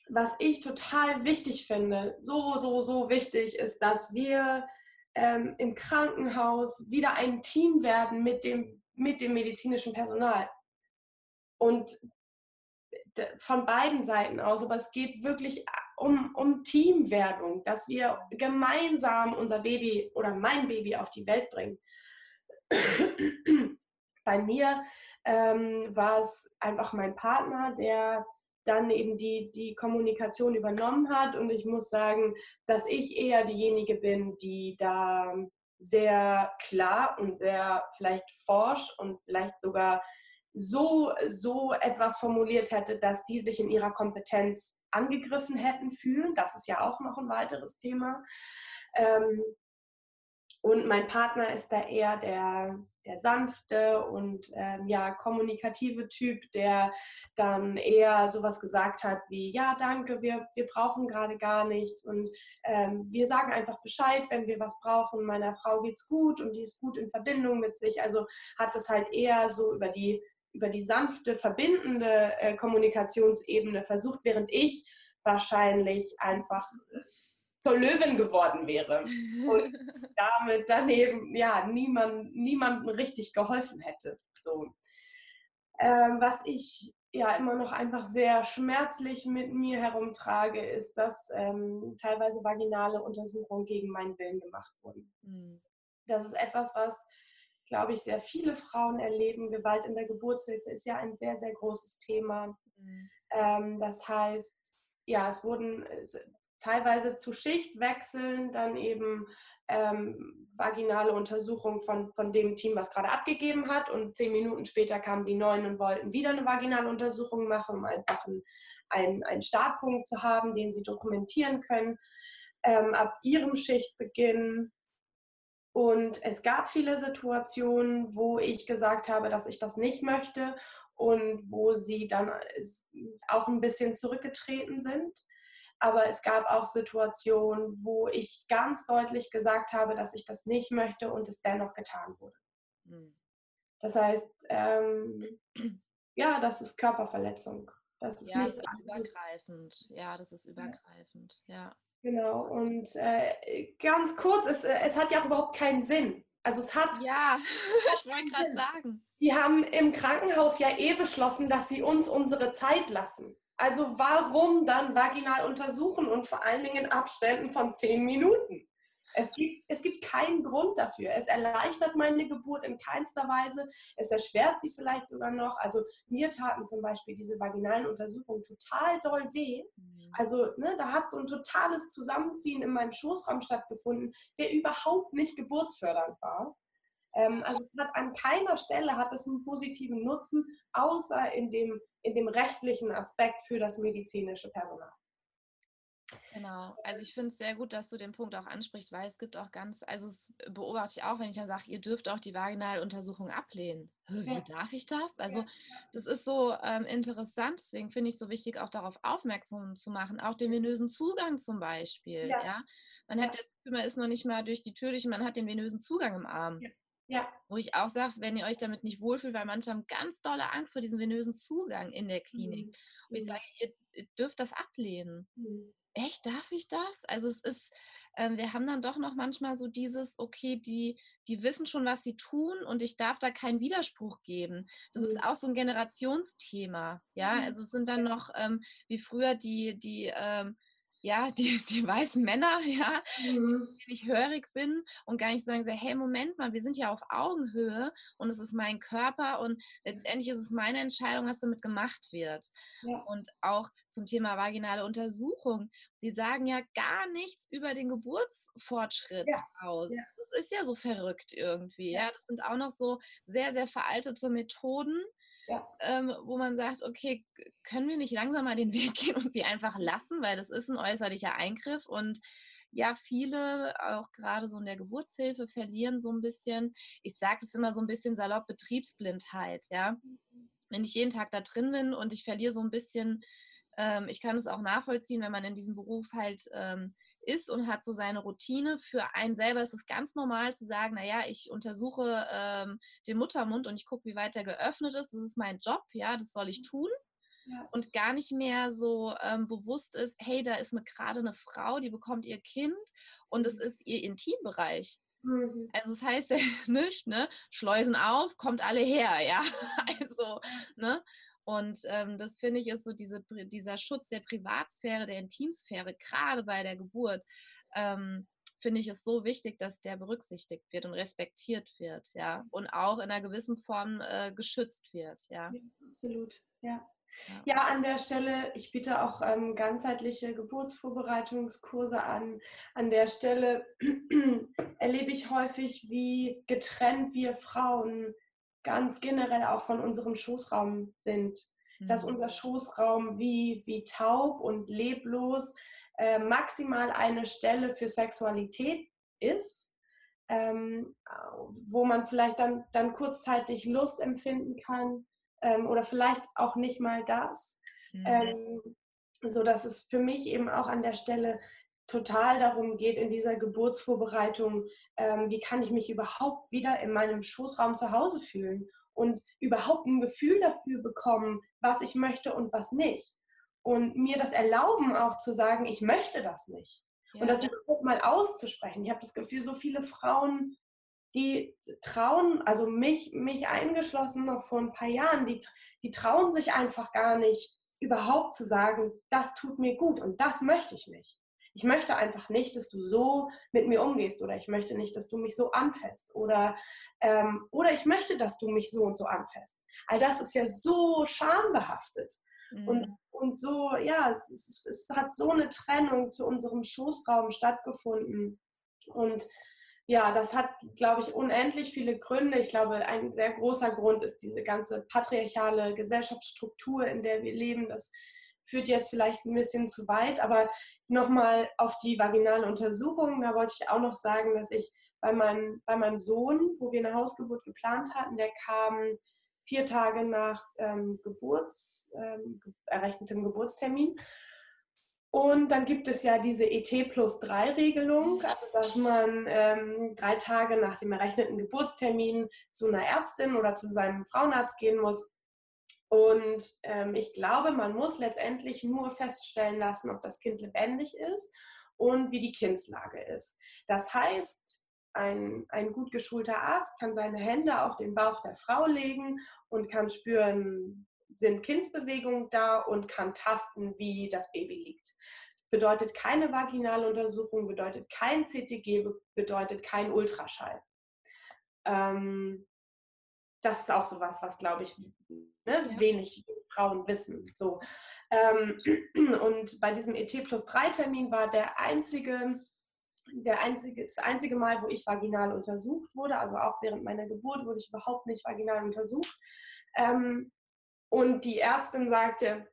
was ich total wichtig finde, so, so, so wichtig, ist, dass wir ähm, im Krankenhaus wieder ein Team werden mit dem, mit dem medizinischen Personal. Und von beiden Seiten aus, aber es geht wirklich um, um Teamwerdung, dass wir gemeinsam unser Baby oder mein Baby auf die Welt bringen. Bei mir ähm, war es einfach mein Partner, der dann eben die, die Kommunikation übernommen hat. Und ich muss sagen, dass ich eher diejenige bin, die da sehr klar und sehr vielleicht forsch und vielleicht sogar so, so etwas formuliert hätte, dass die sich in ihrer Kompetenz angegriffen hätten fühlen. Das ist ja auch noch ein weiteres Thema. Ähm, und mein Partner ist da eher der, der sanfte und ähm, ja, kommunikative Typ, der dann eher sowas gesagt hat wie, ja, danke, wir, wir brauchen gerade gar nichts und ähm, wir sagen einfach Bescheid, wenn wir was brauchen. Meiner Frau geht's gut und die ist gut in Verbindung mit sich. Also hat es halt eher so über die, über die sanfte, verbindende äh, Kommunikationsebene versucht, während ich wahrscheinlich einfach zur Löwin geworden wäre und damit daneben ja niemand, niemandem richtig geholfen hätte. So. Ähm, was ich ja immer noch einfach sehr schmerzlich mit mir herumtrage, ist, dass ähm, teilweise vaginale Untersuchungen gegen meinen Willen gemacht wurden. Mhm. Das ist etwas, was, glaube ich, sehr viele Frauen erleben. Gewalt in der Geburtshilfe ist ja ein sehr, sehr großes Thema. Mhm. Ähm, das heißt, ja, es wurden teilweise zu Schichtwechseln dann eben ähm, vaginale Untersuchung von, von dem Team, was gerade abgegeben hat. Und zehn Minuten später kamen die Neuen und wollten wieder eine vaginale Untersuchung machen, um einfach einen, einen, Startpunkt zu haben, den sie dokumentieren können. Ähm, ab ihrem Schichtbeginn und es gab viele Situationen, wo ich gesagt habe, dass ich das nicht möchte und wo sie dann auch ein bisschen zurückgetreten sind. Aber es gab auch Situationen, wo ich ganz deutlich gesagt habe, dass ich das nicht möchte und es dennoch getan wurde. Hm. Das heißt, ähm, ja, das ist Körperverletzung. Das ist ja, das ist übergreifend. Ja, das ist übergreifend. Ja. Genau. Und äh, ganz kurz, es, äh, es hat ja auch überhaupt keinen Sinn. Also es hat. Ja, ich wollte gerade sagen. Die haben im Krankenhaus ja eh beschlossen, dass sie uns unsere Zeit lassen. Also warum dann vaginal untersuchen und vor allen Dingen in Abständen von zehn Minuten? Es gibt, es gibt keinen Grund dafür. Es erleichtert meine Geburt in keinster Weise. Es erschwert sie vielleicht sogar noch. Also mir taten zum Beispiel diese vaginalen Untersuchungen total doll weh. Mhm. Also ne, da hat so ein totales Zusammenziehen in meinem Schoßraum stattgefunden, der überhaupt nicht geburtsfördernd war. Ähm, also es hat an keiner Stelle hat es einen positiven Nutzen, außer in dem, in dem rechtlichen Aspekt für das medizinische Personal. Genau, also ich finde es sehr gut, dass du den Punkt auch ansprichst, weil es gibt auch ganz, also es beobachte ich auch, wenn ich dann sage, ihr dürft auch die Vaginaluntersuchung ablehnen. Wie ja. darf ich das? Also ja. das ist so ähm, interessant, deswegen finde ich es so wichtig, auch darauf aufmerksam zu machen, auch den venösen Zugang zum Beispiel. Ja. ja? Man hat das Gefühl, man ist noch nicht mal durch die Tür durch, man hat den venösen Zugang im Arm. Ja. Wo ich auch sage, wenn ihr euch damit nicht wohlfühlt, weil manche haben ganz dolle Angst vor diesem venösen Zugang in der Klinik. Mhm. Und ich mhm. sage, ihr dürft das ablehnen. Mhm echt, darf ich das? Also es ist, ähm, wir haben dann doch noch manchmal so dieses, okay, die, die wissen schon, was sie tun und ich darf da keinen Widerspruch geben. Das mhm. ist auch so ein Generationsthema, ja. Mhm. Also es sind dann noch ähm, wie früher die, die ähm, ja, die, die weißen Männer, ja, mhm. denen ich hörig bin und gar nicht sagen, so, hey, Moment mal, wir sind ja auf Augenhöhe und es ist mein Körper und letztendlich ist es meine Entscheidung, was damit gemacht wird. Ja. Und auch zum Thema vaginale Untersuchung, die sagen ja gar nichts über den Geburtsfortschritt ja. aus. Ja. Das ist ja so verrückt irgendwie, ja. Das sind auch noch so sehr, sehr veraltete Methoden ja. ähm, wo man sagt, okay, können wir nicht langsam mal den Weg gehen und sie einfach lassen, weil das ist ein äußerlicher Eingriff und ja, viele, auch gerade so in der Geburtshilfe, verlieren so ein bisschen, ich sage das immer so ein bisschen salopp, Betriebsblindheit, ja. Mhm. Wenn ich jeden Tag da drin bin und ich verliere so ein bisschen, ähm, ich kann es auch nachvollziehen, wenn man in diesem Beruf halt ähm, ist und hat so seine Routine. Für einen selber ist es ganz normal zu sagen, naja, ich untersuche ähm, den Muttermund und ich gucke, wie weit er geöffnet ist. Das ist mein Job, ja, das soll ich mhm. tun. Ja. Und gar nicht mehr so ähm, bewusst ist, hey, da ist eine, gerade eine Frau, die bekommt ihr Kind und es mhm. ist ihr Intimbereich. Mhm. Also das heißt ja nicht, ne, Schleusen auf, kommt alle her, ja. Also, ne? Und ähm, das finde ich ist so diese, dieser Schutz der Privatsphäre, der Intimsphäre, gerade bei der Geburt, ähm, finde ich es so wichtig, dass der berücksichtigt wird und respektiert wird, ja, und auch in einer gewissen Form äh, geschützt wird, ja. ja absolut, ja. ja. Ja, an der Stelle, ich biete auch ähm, ganzheitliche Geburtsvorbereitungskurse an. An der Stelle erlebe ich häufig, wie getrennt wir Frauen ganz generell auch von unserem Schoßraum sind. Mhm. Dass unser Schoßraum wie, wie taub und leblos äh, maximal eine Stelle für Sexualität ist, ähm, wo man vielleicht dann, dann kurzzeitig Lust empfinden kann ähm, oder vielleicht auch nicht mal das. Mhm. Ähm, so dass es für mich eben auch an der Stelle total darum geht in dieser Geburtsvorbereitung, ähm, wie kann ich mich überhaupt wieder in meinem Schoßraum zu Hause fühlen und überhaupt ein Gefühl dafür bekommen, was ich möchte und was nicht. Und mir das erlauben auch zu sagen, ich möchte das nicht. Ja. Und das überhaupt mal auszusprechen. Ich habe das Gefühl, so viele Frauen, die trauen, also mich, mich eingeschlossen noch vor ein paar Jahren, die, die trauen sich einfach gar nicht, überhaupt zu sagen, das tut mir gut und das möchte ich nicht ich möchte einfach nicht, dass du so mit mir umgehst oder ich möchte nicht, dass du mich so anfasst oder, ähm, oder ich möchte, dass du mich so und so anfasst. All das ist ja so schambehaftet. Mhm. Und, und so, ja, es, es, es hat so eine Trennung zu unserem Schoßraum stattgefunden. Und ja, das hat, glaube ich, unendlich viele Gründe. Ich glaube, ein sehr großer Grund ist diese ganze patriarchale Gesellschaftsstruktur, in der wir leben, dass führt jetzt vielleicht ein bisschen zu weit, aber nochmal auf die vaginale Untersuchung, da wollte ich auch noch sagen, dass ich bei meinem, bei meinem Sohn, wo wir eine Hausgeburt geplant hatten, der kam vier Tage nach ähm, Geburts, ähm, errechnetem Geburtstermin. Und dann gibt es ja diese ET plus 3 Regelung, also dass man ähm, drei Tage nach dem errechneten Geburtstermin zu einer Ärztin oder zu seinem Frauenarzt gehen muss, und ähm, ich glaube, man muss letztendlich nur feststellen lassen, ob das Kind lebendig ist und wie die Kindslage ist. Das heißt, ein, ein gut geschulter Arzt kann seine Hände auf den Bauch der Frau legen und kann spüren, sind Kindsbewegungen da und kann tasten, wie das Baby liegt. Bedeutet keine vaginale Untersuchung, bedeutet kein CTG, bedeutet kein Ultraschall. Ähm, das ist auch sowas, was, glaube ich, ne, ja. wenig Frauen wissen. So. Ähm, und bei diesem ET plus 3 Termin war der einzige, der einzige, das einzige Mal, wo ich vaginal untersucht wurde, also auch während meiner Geburt wurde ich überhaupt nicht vaginal untersucht. Ähm, und die Ärztin sagte,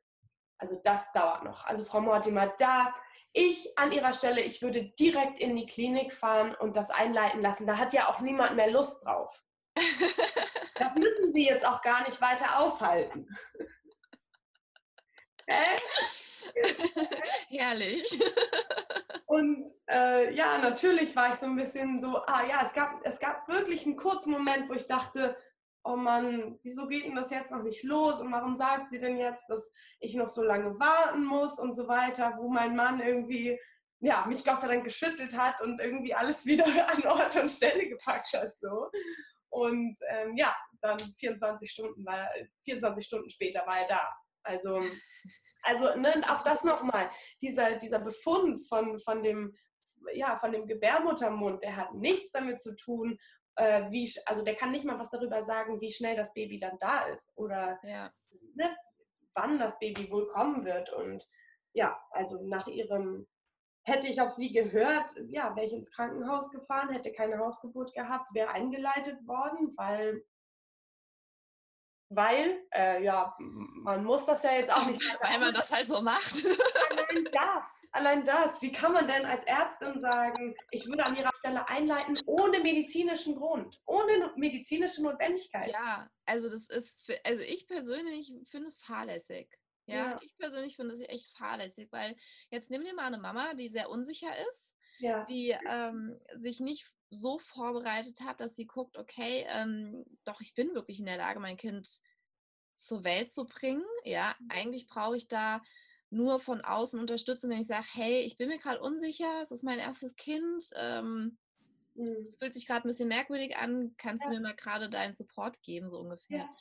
also das dauert noch. Also Frau Mortimer, da ich an ihrer Stelle, ich würde direkt in die Klinik fahren und das einleiten lassen. Da hat ja auch niemand mehr Lust drauf. Das müssen Sie jetzt auch gar nicht weiter aushalten. Äh? Herrlich. Und äh, ja, natürlich war ich so ein bisschen so, ah ja, es gab, es gab wirklich einen kurzen Moment, wo ich dachte, oh Mann, wieso geht denn das jetzt noch nicht los und warum sagt sie denn jetzt, dass ich noch so lange warten muss und so weiter, wo mein Mann irgendwie, ja, mich Gott sei Dank geschüttelt hat und irgendwie alles wieder an Ort und Stelle gepackt hat, so. Und ähm, ja, dann 24 Stunden, war, 24 Stunden später war er da. Also, also ne, auch das nochmal, dieser, dieser Befund von, von, dem, ja, von dem Gebärmuttermund, der hat nichts damit zu tun, äh, wie, also der kann nicht mal was darüber sagen, wie schnell das Baby dann da ist oder ja. ne, wann das Baby wohl kommen wird. Und ja, also nach ihrem, hätte ich auf sie gehört, ja, wäre ich ins Krankenhaus gefahren, hätte keine Hausgeburt gehabt, wäre eingeleitet worden, weil weil, äh, ja, man muss das ja jetzt auch nicht. Weil man das halt so macht. Allein das, allein das. Wie kann man denn als Ärztin sagen, ich würde an ihrer Stelle einleiten ohne medizinischen Grund, ohne medizinische Notwendigkeit? Ja, also das ist, für, also ich persönlich finde es fahrlässig. Ja, ja, ich persönlich finde es echt fahrlässig, weil jetzt nimm dir mal eine Mama, die sehr unsicher ist, ja. die ähm, sich nicht so vorbereitet hat, dass sie guckt, okay, ähm, doch, ich bin wirklich in der Lage, mein Kind zur Welt zu bringen. Ja, mhm. eigentlich brauche ich da nur von außen Unterstützung, wenn ich sage, hey, ich bin mir gerade unsicher, es ist mein erstes Kind, ähm, mhm. es fühlt sich gerade ein bisschen merkwürdig an, kannst ja. du mir mal gerade deinen Support geben, so ungefähr. Ja.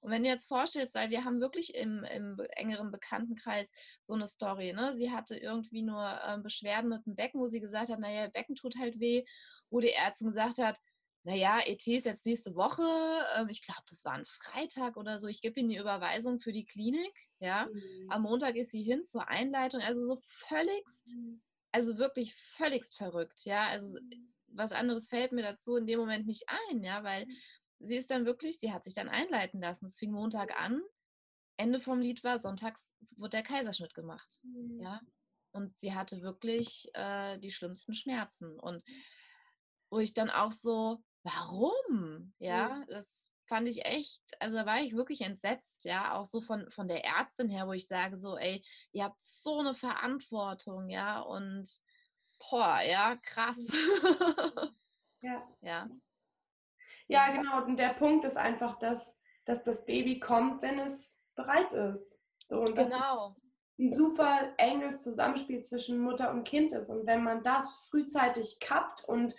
Und wenn du jetzt vorstellst, weil wir haben wirklich im, im engeren Bekanntenkreis so eine Story, ne? Sie hatte irgendwie nur ähm, Beschwerden mit dem Becken, wo sie gesagt hat, naja, Becken tut halt weh wo die Ärztin gesagt hat, naja, ET ist jetzt nächste Woche, ähm, ich glaube, das war ein Freitag oder so, ich gebe Ihnen die Überweisung für die Klinik, ja, mhm. am Montag ist sie hin zur Einleitung, also so völligst, mhm. also wirklich völligst verrückt, ja, also mhm. was anderes fällt mir dazu in dem Moment nicht ein, ja, weil mhm. Sie ist dann wirklich, sie hat sich dann einleiten lassen, es fing Montag an, Ende vom Lied war, sonntags wurde der Kaiserschnitt gemacht, mhm. ja, und sie hatte wirklich äh, die schlimmsten Schmerzen und wo ich dann auch so, warum? Ja, mhm. das fand ich echt, also da war ich wirklich entsetzt, ja, auch so von, von der Ärztin her, wo ich sage so, ey, ihr habt so eine Verantwortung, ja, und boah, ja, krass. Ja. ja. Ja, genau. Und der Punkt ist einfach, dass, dass das Baby kommt, wenn es bereit ist. So, und genau. ein super enges Zusammenspiel zwischen Mutter und Kind ist. Und wenn man das frühzeitig kappt und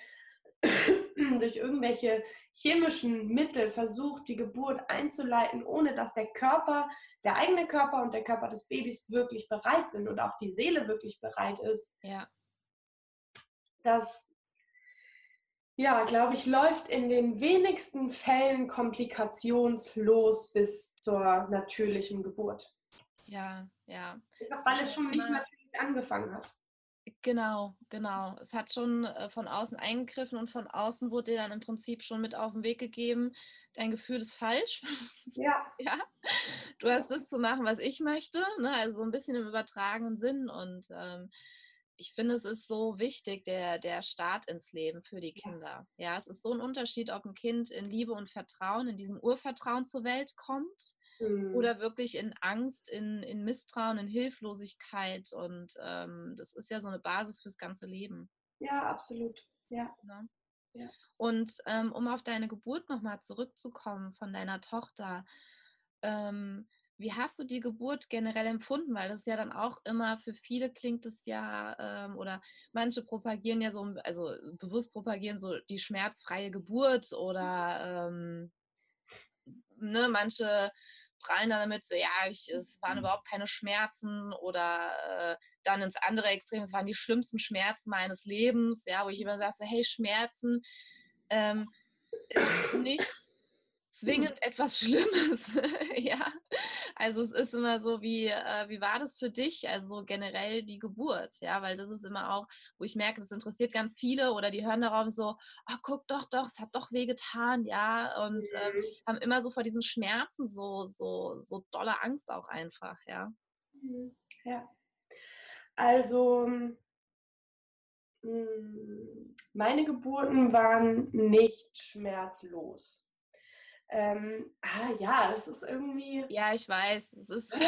durch irgendwelche chemischen Mittel versucht, die Geburt einzuleiten, ohne dass der Körper, der eigene Körper und der Körper des Babys wirklich bereit sind und auch die Seele wirklich bereit ist. Ja. Das, ja, glaube ich, läuft in den wenigsten Fällen komplikationslos bis zur natürlichen Geburt. Ja, ja. Weil es schon nicht natürlich angefangen hat. Genau, genau. Es hat schon äh, von außen eingegriffen und von außen wurde dir dann im Prinzip schon mit auf den Weg gegeben, dein Gefühl ist falsch. Ja. ja. Du hast das zu machen, was ich möchte, ne? also so ein bisschen im übertragenen Sinn. Und ähm, ich finde, es ist so wichtig, der, der Start ins Leben für die Kinder. Ja. ja, es ist so ein Unterschied, ob ein Kind in Liebe und Vertrauen, in diesem Urvertrauen zur Welt kommt mhm. oder wirklich in Angst, in, in Misstrauen, in Hilflosigkeit. Und ähm, das ist ja so eine Basis fürs ganze Leben. Ja, absolut. Ja. ja. ja. Und ähm, um auf deine Geburt nochmal zurückzukommen von deiner Tochter, ähm, wie hast du die Geburt generell empfunden? Weil das ja dann auch immer für viele klingt es ja, ähm, oder manche propagieren ja so, also bewusst propagieren so die schmerzfreie Geburt oder ähm, ne, manche prallen dann damit, so ja, ich, es waren mhm. überhaupt keine Schmerzen oder äh, dann ins andere Extrem, es waren die schlimmsten Schmerzen meines Lebens, ja, wo ich immer sage, so, hey, Schmerzen ähm, ist nicht zwingend etwas Schlimmes. ja, also es ist immer so, wie, äh, wie war das für dich? Also generell die Geburt, ja, weil das ist immer auch, wo ich merke, das interessiert ganz viele oder die hören darauf so, oh, guck doch, doch, es hat doch weh getan, ja, und ähm, mhm. haben immer so vor diesen Schmerzen so, so, so dolle Angst auch einfach, ja. Mhm. Ja. Also hm, meine Geburten waren nicht schmerzlos. Ähm, ah ja, das ist irgendwie. Ja, ich weiß, es ist eine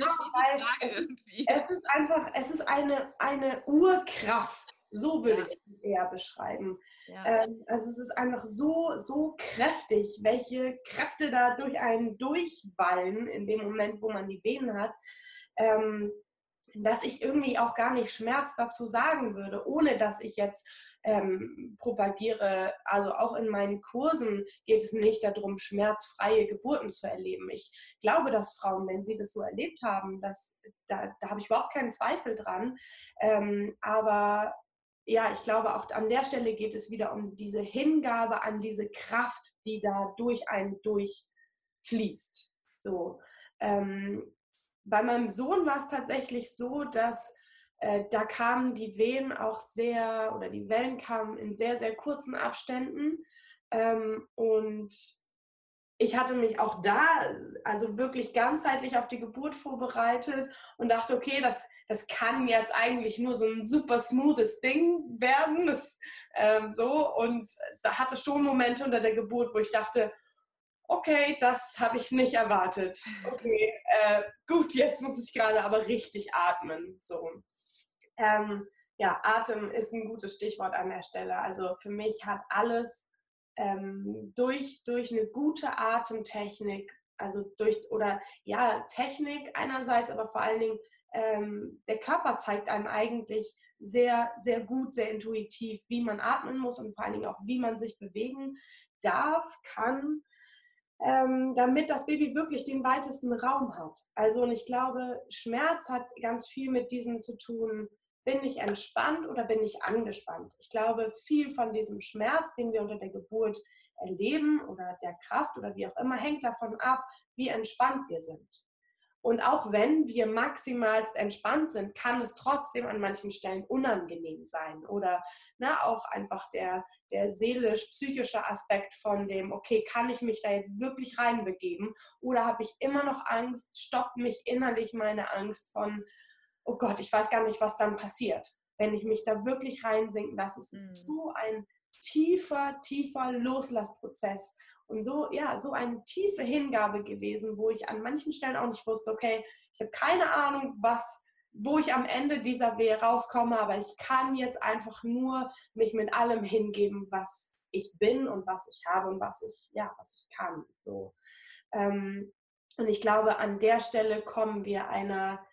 ja, Frage es irgendwie. Ist, es ist einfach, es ist eine, eine Urkraft. So würde ja. ich es eher beschreiben. Ja. Ähm, also es ist einfach so, so kräftig, welche Kräfte da durch einen durchwallen in dem Moment, wo man die Venen hat. Ähm, dass ich irgendwie auch gar nicht Schmerz dazu sagen würde, ohne dass ich jetzt ähm, propagiere. Also auch in meinen Kursen geht es nicht darum, schmerzfreie Geburten zu erleben. Ich glaube, dass Frauen, wenn sie das so erlebt haben, dass, da, da habe ich überhaupt keinen Zweifel dran. Ähm, aber ja, ich glaube, auch an der Stelle geht es wieder um diese Hingabe an diese Kraft, die da durch einen durchfließt. So. Ähm, bei meinem Sohn war es tatsächlich so, dass äh, da kamen die Wehen auch sehr, oder die Wellen kamen in sehr, sehr kurzen Abständen. Ähm, und ich hatte mich auch da, also wirklich ganzheitlich auf die Geburt vorbereitet und dachte, okay, das, das kann jetzt eigentlich nur so ein super smoothes Ding werden. Das, ähm, so. Und da hatte schon Momente unter der Geburt, wo ich dachte, okay, das habe ich nicht erwartet. Okay, äh, gut, jetzt muss ich gerade aber richtig atmen. So. Ähm, ja, Atem ist ein gutes Stichwort an der Stelle. Also für mich hat alles ähm, durch, durch eine gute Atemtechnik, also durch, oder ja, Technik einerseits, aber vor allen Dingen ähm, der Körper zeigt einem eigentlich sehr, sehr gut, sehr intuitiv, wie man atmen muss und vor allen Dingen auch, wie man sich bewegen darf, kann, ähm, damit das Baby wirklich den weitesten Raum hat. Also und ich glaube, Schmerz hat ganz viel mit diesem zu tun, bin ich entspannt oder bin ich angespannt? Ich glaube, viel von diesem Schmerz, den wir unter der Geburt erleben oder der Kraft oder wie auch immer, hängt davon ab, wie entspannt wir sind. Und auch wenn wir maximalst entspannt sind, kann es trotzdem an manchen Stellen unangenehm sein. Oder ne, auch einfach der, der seelisch-psychische Aspekt von dem, okay, kann ich mich da jetzt wirklich reinbegeben? Oder habe ich immer noch Angst? Stoppt mich innerlich meine Angst von, oh Gott, ich weiß gar nicht, was dann passiert. Wenn ich mich da wirklich reinsinken lasse, es ist mhm. so ein tiefer, tiefer Loslassprozess und so, ja, so eine tiefe Hingabe gewesen, wo ich an manchen Stellen auch nicht wusste, okay, ich habe keine Ahnung, was, wo ich am Ende dieser Wehe rauskomme, aber ich kann jetzt einfach nur mich mit allem hingeben, was ich bin und was ich habe und was ich, ja, was ich kann. So. Ähm, und ich glaube, an der Stelle kommen wir einer,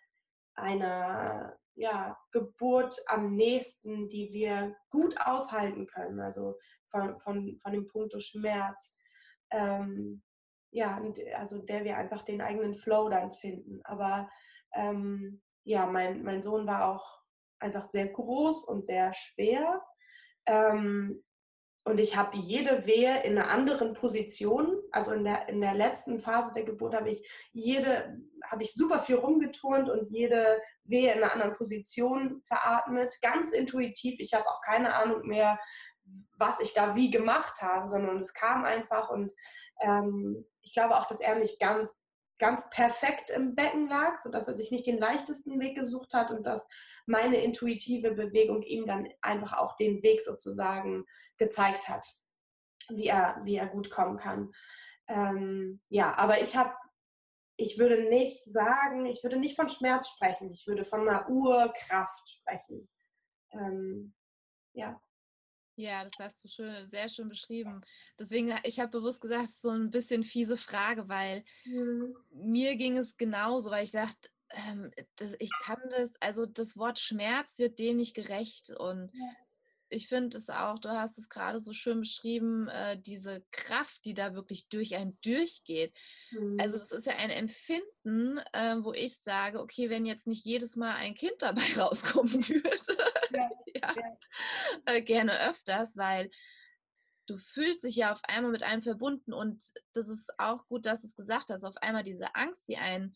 einer ja, Geburt am nächsten, die wir gut aushalten können. Also von, von, von dem Punkt Schmerz, ähm, ja, also der wir einfach den eigenen Flow dann finden. Aber ähm, ja, mein, mein Sohn war auch einfach sehr groß und sehr schwer. Ähm, und ich habe jede Wehe in einer anderen Position. Also in der, in der letzten Phase der Geburt habe ich jede, habe ich super viel rumgeturnt und jede Wehe in einer anderen Position veratmet. Ganz intuitiv. Ich habe auch keine Ahnung mehr, was ich da wie gemacht habe, sondern es kam einfach und ähm, ich glaube auch, dass er nicht ganz ganz perfekt im Becken lag, sodass er sich nicht den leichtesten Weg gesucht hat und dass meine intuitive Bewegung ihm dann einfach auch den Weg sozusagen gezeigt hat, wie er, wie er gut kommen kann. Ähm, ja, aber ich habe, ich würde nicht sagen, ich würde nicht von Schmerz sprechen, ich würde von einer Urkraft sprechen. Ähm, ja. Ja, das hast du schön, sehr schön beschrieben. Deswegen, ich habe bewusst gesagt, so ein bisschen fiese Frage, weil mhm. mir ging es genauso, weil ich sagte, ähm, ich kann das, also das Wort Schmerz wird dem nicht gerecht und ja. Ich finde es auch, du hast es gerade so schön beschrieben, äh, diese Kraft, die da wirklich durch einen durchgeht. Also mhm. Also das ist ja ein Empfinden, äh, wo ich sage, okay, wenn jetzt nicht jedes Mal ein Kind dabei rauskommen würde, ja, ja, ja. Äh, gerne öfters, weil du fühlst dich ja auf einmal mit einem verbunden und das ist auch gut, dass du es gesagt hast, auf einmal diese Angst, die einen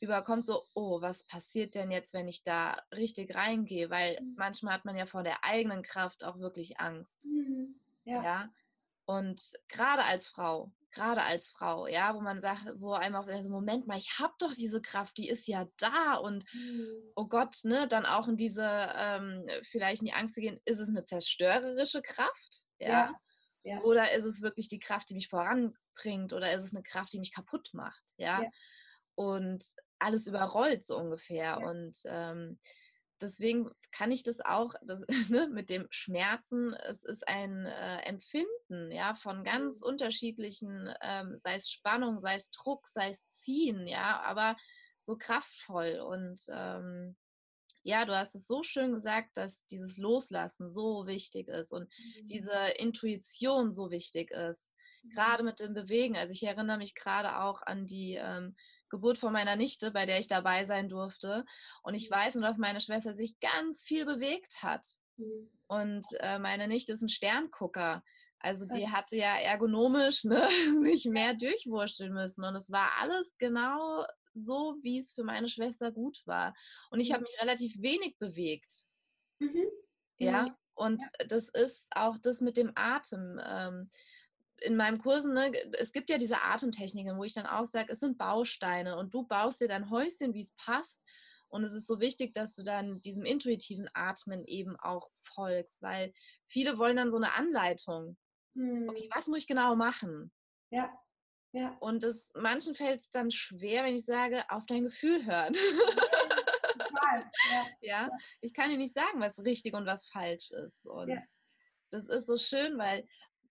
überkommt, so, oh, was passiert denn jetzt, wenn ich da richtig reingehe? Weil mhm. manchmal hat man ja vor der eigenen Kraft auch wirklich Angst. Mhm. Ja. ja. Und gerade als Frau, gerade als Frau, ja, wo man sagt, wo einem auf so Moment mal, ich habe doch diese Kraft, die ist ja da und mhm. oh Gott, ne, dann auch in diese, ähm, vielleicht in die Angst zu gehen, ist es eine zerstörerische Kraft, ja? ja? ja. Oder ist es wirklich die Kraft, die mich voranbringt oder ist es eine Kraft, die mich kaputt macht, ja? ja. Und alles überrollt so ungefähr. Ja. Und ähm, deswegen kann ich das auch das, ne, mit dem Schmerzen, es ist ein äh, Empfinden ja, von ganz unterschiedlichen, ähm, sei es Spannung, sei es Druck, sei es Ziehen, ja, aber so kraftvoll. Und ähm, ja, du hast es so schön gesagt, dass dieses Loslassen so wichtig ist und mhm. diese Intuition so wichtig ist. Gerade mhm. mit dem Bewegen. Also ich erinnere mich gerade auch an die ähm, Geburt von meiner Nichte, bei der ich dabei sein durfte. Und ich mhm. weiß nur, dass meine Schwester sich ganz viel bewegt hat. Mhm. Und äh, meine Nichte ist ein Sterngucker. Also die hatte ja ergonomisch ne, sich mehr durchwursteln müssen. Und es war alles genau so, wie es für meine Schwester gut war. Und ich habe mhm. mich relativ wenig bewegt. Mhm. Ja, und ja. das ist auch das mit dem Atem. Ähm, in meinem Kursen, ne, es gibt ja diese Atemtechniken, wo ich dann auch sage, es sind Bausteine und du baust dir dein Häuschen, wie es passt. Und es ist so wichtig, dass du dann diesem intuitiven Atmen eben auch folgst, weil viele wollen dann so eine Anleitung. Hm. Okay, was muss ich genau machen? Ja. Ja. Und es, manchen fällt es dann schwer, wenn ich sage, auf dein Gefühl hören. Ja, ja. ja, ich kann dir nicht sagen, was richtig und was falsch ist. Und ja. das ist so schön, weil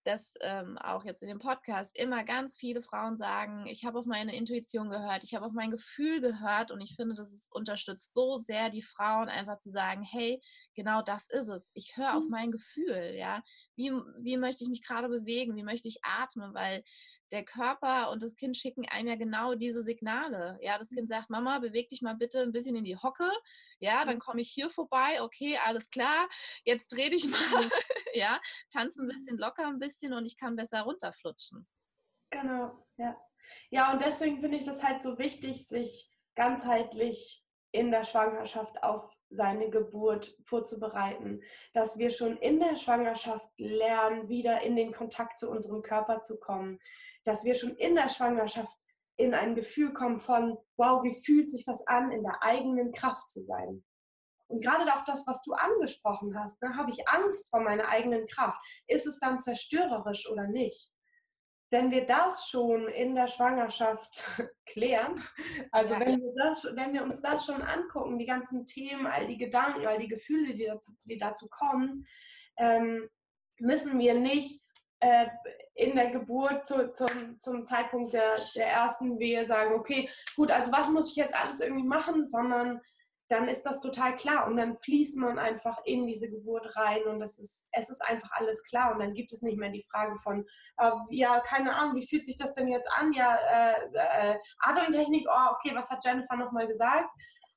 dass ähm, auch jetzt in dem Podcast immer ganz viele Frauen sagen, ich habe auf meine Intuition gehört, ich habe auf mein Gefühl gehört und ich finde, das unterstützt so sehr die Frauen einfach zu sagen, hey, genau das ist es. Ich höre auf mhm. mein Gefühl, ja. Wie, wie möchte ich mich gerade bewegen? Wie möchte ich atmen? Weil der Körper und das Kind schicken einem ja genau diese Signale. Ja, das Kind sagt, Mama, beweg dich mal bitte ein bisschen in die Hocke. Ja, dann komme ich hier vorbei. Okay, alles klar. Jetzt dreh dich mal. Ja, tanze ein bisschen locker ein bisschen und ich kann besser runterflutschen. Genau, ja. Ja, und deswegen finde ich das halt so wichtig, sich ganzheitlich in der Schwangerschaft auf seine Geburt vorzubereiten, dass wir schon in der Schwangerschaft lernen, wieder in den Kontakt zu unserem Körper zu kommen, dass wir schon in der Schwangerschaft in ein Gefühl kommen von, wow, wie fühlt sich das an, in der eigenen Kraft zu sein. Und gerade auf das, was du angesprochen hast, ne, habe ich Angst vor meiner eigenen Kraft. Ist es dann zerstörerisch oder nicht? wenn wir das schon in der Schwangerschaft klären, also ja, wenn, wir das, wenn wir uns das schon angucken, die ganzen Themen, all die Gedanken, all die Gefühle, die dazu, die dazu kommen, ähm, müssen wir nicht äh, in der Geburt zu, zum, zum Zeitpunkt der, der ersten Wehe sagen, okay, gut, also was muss ich jetzt alles irgendwie machen, sondern dann ist das total klar und dann fließt man einfach in diese Geburt rein und es ist, es ist einfach alles klar und dann gibt es nicht mehr die Frage von, äh, ja, keine Ahnung, wie fühlt sich das denn jetzt an? Ja, äh, äh, Atemtechnik, oh, okay, was hat Jennifer nochmal gesagt?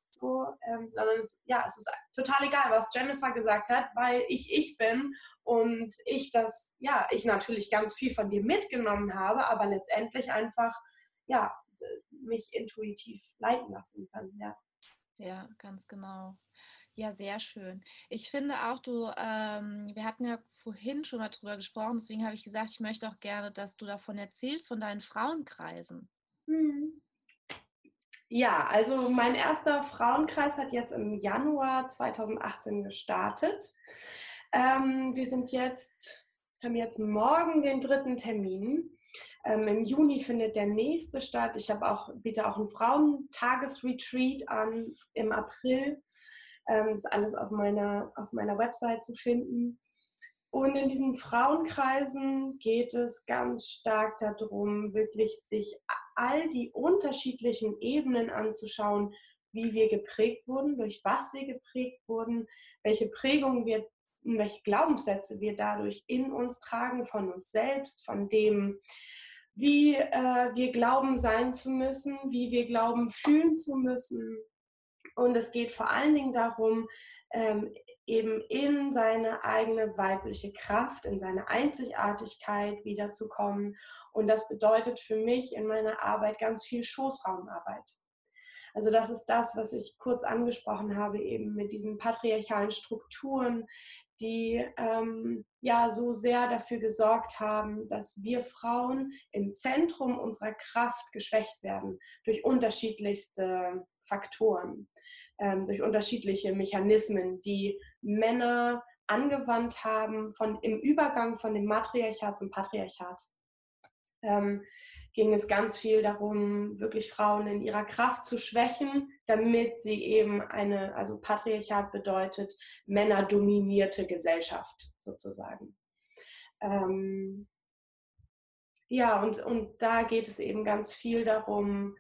So, ähm, sondern es, ja, es ist total egal, was Jennifer gesagt hat, weil ich ich bin und ich das, ja, ich natürlich ganz viel von dir mitgenommen habe, aber letztendlich einfach, ja, mich intuitiv leiten lassen kann, ja. Ja, ganz genau. Ja, sehr schön. Ich finde auch, du, ähm, wir hatten ja vorhin schon mal drüber gesprochen, deswegen habe ich gesagt, ich möchte auch gerne, dass du davon erzählst, von deinen Frauenkreisen. Hm. Ja, also mein erster Frauenkreis hat jetzt im Januar 2018 gestartet. Ähm, wir sind jetzt, haben jetzt morgen den dritten Termin. Ähm, Im Juni findet der nächste statt. Ich habe auch, biete auch ein Frauentagesretreat an im April. Ähm, ist alles auf meiner, auf meiner Website zu finden. Und in diesen Frauenkreisen geht es ganz stark darum, wirklich sich all die unterschiedlichen Ebenen anzuschauen, wie wir geprägt wurden, durch was wir geprägt wurden, welche Prägungen wir welche Glaubenssätze wir dadurch in uns tragen, von uns selbst, von dem, wie äh, wir glauben sein zu müssen, wie wir glauben fühlen zu müssen. Und es geht vor allen Dingen darum, ähm, eben in seine eigene weibliche Kraft, in seine Einzigartigkeit wiederzukommen. Und das bedeutet für mich in meiner Arbeit ganz viel Schoßraumarbeit. Also das ist das, was ich kurz angesprochen habe, eben mit diesen patriarchalen Strukturen, die ähm, ja so sehr dafür gesorgt haben, dass wir Frauen im Zentrum unserer Kraft geschwächt werden durch unterschiedlichste Faktoren, ähm, durch unterschiedliche Mechanismen, die Männer angewandt haben von, im Übergang von dem Matriarchat zum Patriarchat. Ähm, ging es ganz viel darum, wirklich Frauen in ihrer Kraft zu schwächen, damit sie eben eine, also Patriarchat bedeutet männerdominierte Gesellschaft sozusagen. Ähm, ja, und, und da geht es eben ganz viel darum,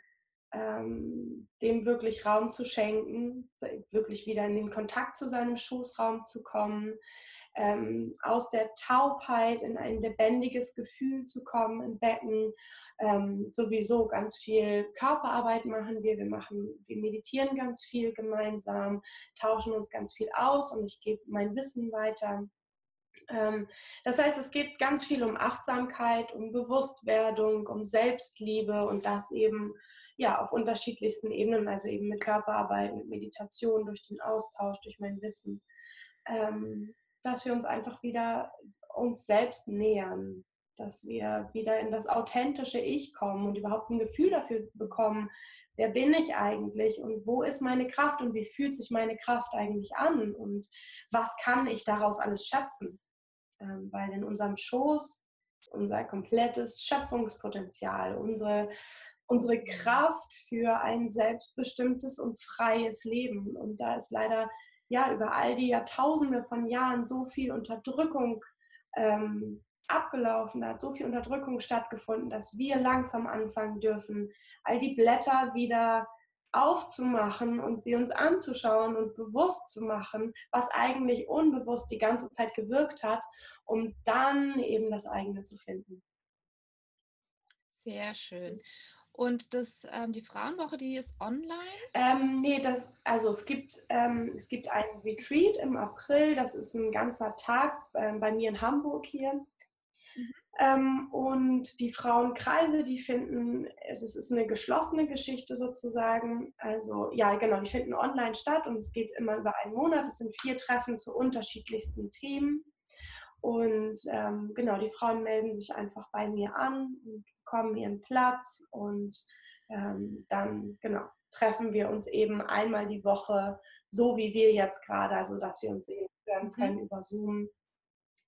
ähm, dem wirklich Raum zu schenken, wirklich wieder in den Kontakt zu seinem Schoßraum zu kommen, ähm, aus der Taubheit in ein lebendiges Gefühl zu kommen im Becken. Ähm, sowieso ganz viel Körperarbeit machen wir. Wir machen, wir meditieren ganz viel gemeinsam, tauschen uns ganz viel aus und ich gebe mein Wissen weiter. Ähm, das heißt, es geht ganz viel um Achtsamkeit, um Bewusstwerdung, um Selbstliebe und das eben ja auf unterschiedlichsten Ebenen, also eben mit Körperarbeit, mit Meditation, durch den Austausch, durch mein Wissen. Ähm, dass wir uns einfach wieder uns selbst nähern, dass wir wieder in das authentische Ich kommen und überhaupt ein Gefühl dafür bekommen, wer bin ich eigentlich und wo ist meine Kraft und wie fühlt sich meine Kraft eigentlich an und was kann ich daraus alles schöpfen. Ähm, weil in unserem Schoß unser komplettes Schöpfungspotenzial, unsere, unsere Kraft für ein selbstbestimmtes und freies Leben. Und da ist leider ja über all die Jahrtausende von Jahren so viel Unterdrückung ähm, abgelaufen, da hat so viel Unterdrückung stattgefunden, dass wir langsam anfangen dürfen, all die Blätter wieder aufzumachen und sie uns anzuschauen und bewusst zu machen, was eigentlich unbewusst die ganze Zeit gewirkt hat, um dann eben das eigene zu finden. Sehr schön. Und das, ähm, die Frauenwoche, die ist online? Ähm, nee, das, also es gibt, ähm, es gibt ein Retreat im April, das ist ein ganzer Tag ähm, bei mir in Hamburg hier. Mhm. Ähm, und die Frauenkreise, die finden, das ist eine geschlossene Geschichte sozusagen. Also ja, genau, die finden online statt und es geht immer über einen Monat. Es sind vier Treffen zu unterschiedlichsten Themen. Und ähm, genau, die Frauen melden sich einfach bei mir an und bekommen ihren Platz und ähm, dann genau treffen wir uns eben einmal die Woche, so wie wir jetzt gerade, also dass wir uns sehen mhm. können mhm. über Zoom,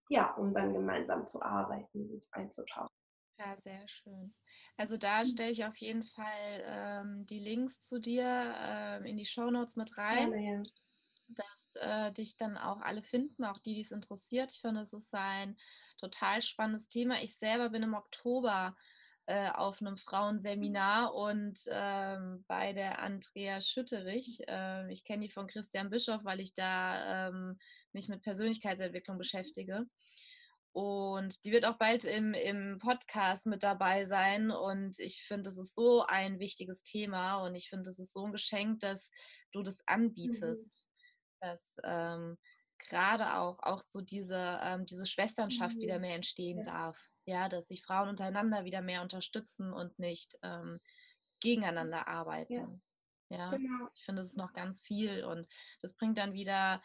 ja, um dann gemeinsam zu arbeiten und einzutauchen. Ja, sehr schön. Also da mhm. stelle ich auf jeden Fall ähm, die Links zu dir ähm, in die Show Notes mit rein. Gerne, ja dass äh, dich dann auch alle finden, auch die, die es interessiert. Ich finde, es ist ein total spannendes Thema. Ich selber bin im Oktober äh, auf einem Frauenseminar und ähm, bei der Andrea Schütterich. Äh, ich kenne die von Christian Bischoff, weil ich da ähm, mich mit Persönlichkeitsentwicklung beschäftige. Und die wird auch bald im, im Podcast mit dabei sein. Und ich finde, das ist so ein wichtiges Thema. Und ich finde, es ist so ein Geschenk, dass du das mhm. anbietest. Mhm. Dass ähm, gerade auch, auch so diese, ähm, diese Schwesternschaft mhm. wieder mehr entstehen ja. darf ja, dass sich Frauen untereinander wieder mehr unterstützen und nicht ähm, gegeneinander arbeiten. Ja, ja? Genau. ich finde, das ist noch ganz viel und das bringt dann wieder,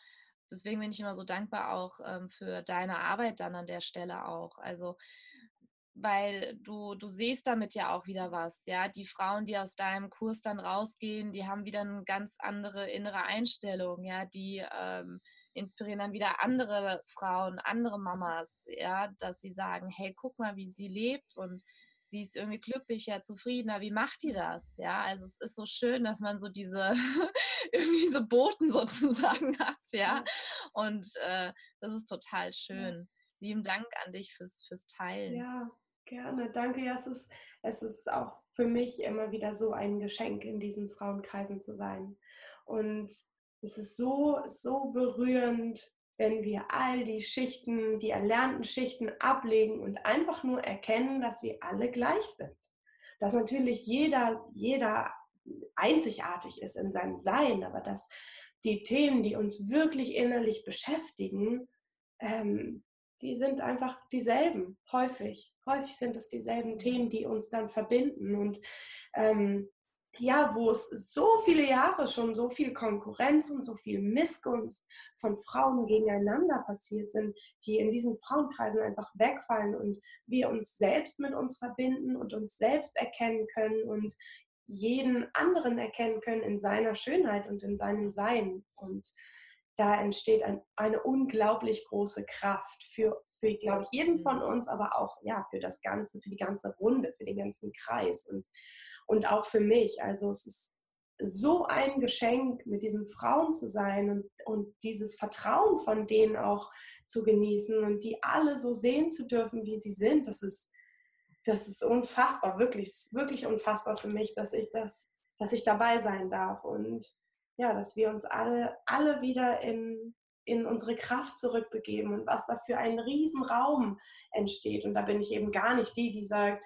deswegen bin ich immer so dankbar auch ähm, für deine Arbeit dann an der Stelle auch. Also weil du, du siehst damit ja auch wieder was, ja. Die Frauen, die aus deinem Kurs dann rausgehen, die haben wieder eine ganz andere innere Einstellung, ja, die ähm, inspirieren dann wieder andere Frauen, andere Mamas, ja, dass sie sagen, hey, guck mal, wie sie lebt und sie ist irgendwie glücklicher, zufriedener, wie macht die das? Ja, also es ist so schön, dass man so diese, irgendwie diese Boten sozusagen hat, ja. Und äh, das ist total schön. Ja. Lieben Dank an dich fürs, fürs Teilen. Ja, gerne. Danke. Ja, es ist, es ist auch für mich immer wieder so ein Geschenk, in diesen Frauenkreisen zu sein. Und es ist so, so berührend wenn wir all die Schichten, die erlernten Schichten ablegen und einfach nur erkennen, dass wir alle gleich sind. Dass natürlich jeder, jeder einzigartig ist in seinem Sein, aber dass die Themen, die uns wirklich innerlich beschäftigen, ähm, die sind einfach dieselben, häufig. Häufig sind es dieselben Themen, die uns dann verbinden. Und ähm, ja, wo es so viele Jahre schon so viel Konkurrenz und so viel Missgunst von Frauen gegeneinander passiert sind, die in diesen Frauenkreisen einfach wegfallen und wir uns selbst mit uns verbinden und uns selbst erkennen können und jeden anderen erkennen können in seiner Schönheit und in seinem Sein. Und da entsteht ein, eine unglaublich große Kraft für, für glaube ich, jeden von uns, aber auch ja, für das Ganze, für die ganze Runde, für den ganzen Kreis. Und und auch für mich. Also es ist so ein Geschenk, mit diesen Frauen zu sein und, und dieses Vertrauen von denen auch zu genießen und die alle so sehen zu dürfen, wie sie sind. Das ist, das ist unfassbar, wirklich, wirklich unfassbar für mich, dass ich das, dass ich dabei sein darf und ja, dass wir uns alle, alle wieder in, in unsere Kraft zurückbegeben und was da für ein Riesenraum entsteht. Und da bin ich eben gar nicht die, die sagt,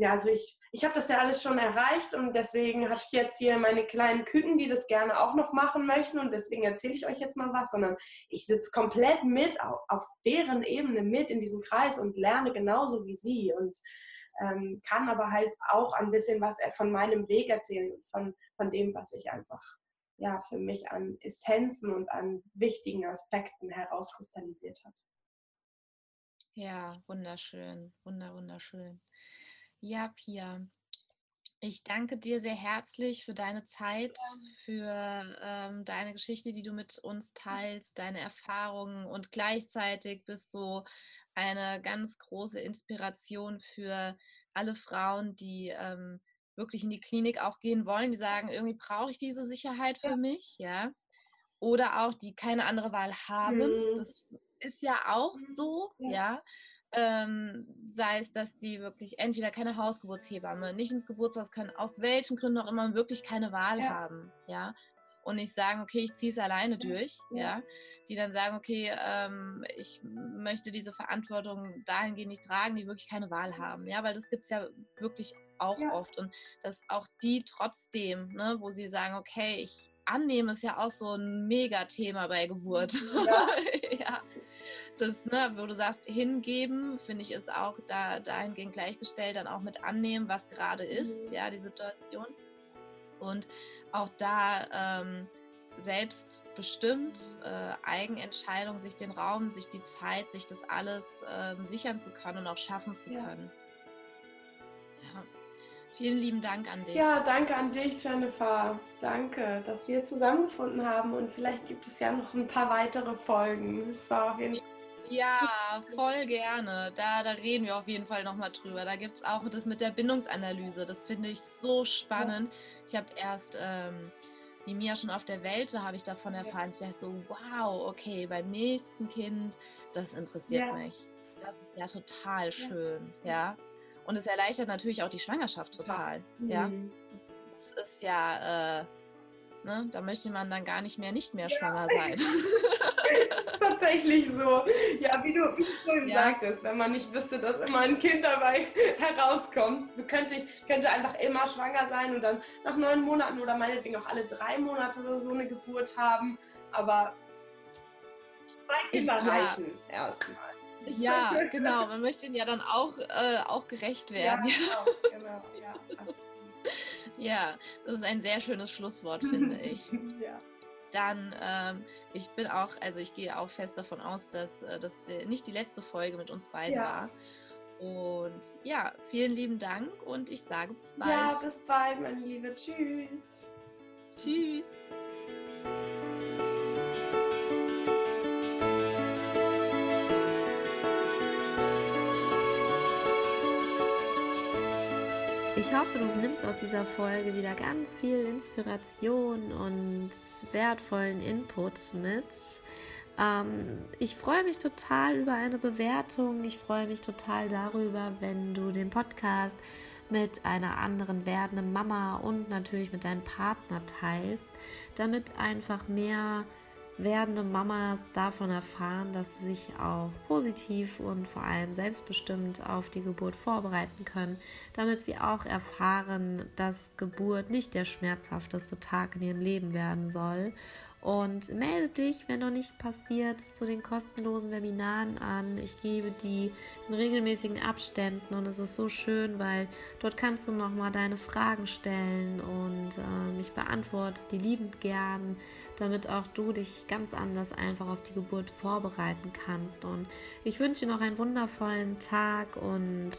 ja, also ich, ich habe das ja alles schon erreicht und deswegen habe ich jetzt hier meine kleinen Küken, die das gerne auch noch machen möchten und deswegen erzähle ich euch jetzt mal was, sondern ich sitze komplett mit auf, auf, deren Ebene mit in diesem Kreis und lerne genauso wie sie und ähm, kann aber halt auch ein bisschen was von meinem Weg erzählen von, von dem, was ich einfach ja, für mich an Essenzen und an wichtigen Aspekten herauskristallisiert hat. Ja, wunderschön, wunder, wunderschön. Ja, Pia, ich danke dir sehr herzlich für deine Zeit, für ähm, deine Geschichte, die du mit uns teilst, deine Erfahrungen und gleichzeitig bist du eine ganz große Inspiration für alle Frauen, die ähm, wirklich in die Klinik auch gehen wollen, die sagen, irgendwie brauche ich diese Sicherheit für ja. mich, ja. Oder auch die keine andere Wahl haben. Mhm. Das ist ja auch mhm. so, ja. ja ähm, sei es, dass sie wirklich entweder keine Hausgeburtshebamme, nicht ins Geburtshaus können, aus welchen Gründen auch immer wirklich keine Wahl ja. haben, ja, und nicht sagen, okay, ich ziehe es alleine durch, ja. ja, die dann sagen, okay, ähm, ich möchte diese Verantwortung dahingehend nicht tragen, die wirklich keine Wahl haben, ja, weil das gibt es ja wirklich auch ja. oft und dass auch die trotzdem, ne, wo sie sagen, okay, ich annehme ist ja auch so ein Mega-Thema bei Geburt. Ja. das, ne, wo du sagst, hingeben, finde ich, ist auch da dahingehend gleichgestellt, dann auch mit annehmen, was gerade ist, mhm. ja, die Situation. Und auch da ähm, selbstbestimmt, äh, Eigenentscheidung, sich den Raum, sich die Zeit, sich das alles ähm, sichern zu können und auch schaffen zu ja. können. Ja. Vielen lieben Dank an dich. Ja, danke an dich, Jennifer. Danke, dass wir zusammengefunden haben und vielleicht gibt es ja noch ein paar weitere Folgen. Es war auf jeden Fall ja, voll gerne. Da, da reden wir auf jeden Fall nochmal drüber. Da gibt es auch das mit der Bindungsanalyse. Das finde ich so spannend. Ich habe erst, ähm, wie Mia schon auf der Welt war, habe ich davon erfahren. Ich dachte so, wow, okay, beim nächsten Kind, das interessiert ja. mich. Das ist ja total schön, ja. ja. Und es erleichtert natürlich auch die Schwangerschaft total, ja. Mhm. Das ist ja, äh, ne, da möchte man dann gar nicht mehr nicht mehr schwanger sein. ist tatsächlich so. Ja, wie du, wie du vorhin ja. sagtest, wenn man nicht wüsste, dass immer ein Kind dabei herauskommt, könnte ich könnte einfach immer schwanger sein und dann nach neun Monaten oder meinetwegen auch alle drei Monate oder so eine Geburt haben. Aber zwei Kinder ja. reichen erstmal. Ja, genau. Man möchte ihnen ja dann auch, äh, auch gerecht werden. Ja, genau, genau. Ja. ja, das ist ein sehr schönes Schlusswort, finde ich. ja dann ähm, ich bin auch, also ich gehe auch fest davon aus, dass äh, das nicht die letzte Folge mit uns beiden ja. war. Und ja, vielen lieben Dank und ich sage bis bald. Ja, bis bald, meine Liebe. Tschüss. Tschüss. Ich hoffe, du nimmst aus dieser Folge wieder ganz viel Inspiration und wertvollen Input mit. Ähm, ich freue mich total über eine Bewertung. Ich freue mich total darüber, wenn du den Podcast mit einer anderen werdenden Mama und natürlich mit deinem Partner teilst, damit einfach mehr werdende Mamas davon erfahren, dass sie sich auch positiv und vor allem selbstbestimmt auf die Geburt vorbereiten können, damit sie auch erfahren, dass Geburt nicht der schmerzhafteste Tag in ihrem Leben werden soll und melde dich, wenn noch nicht passiert, zu den kostenlosen Webinaren an. Ich gebe die in regelmäßigen Abständen und es ist so schön, weil dort kannst du nochmal deine Fragen stellen und äh, ich beantworte die liebend gern, damit auch du dich ganz anders einfach auf die Geburt vorbereiten kannst. Und ich wünsche dir noch einen wundervollen Tag und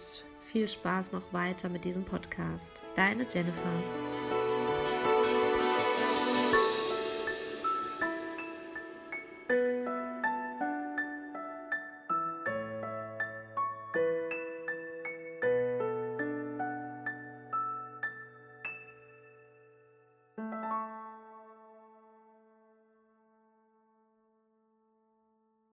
viel Spaß noch weiter mit diesem Podcast. Deine Jennifer.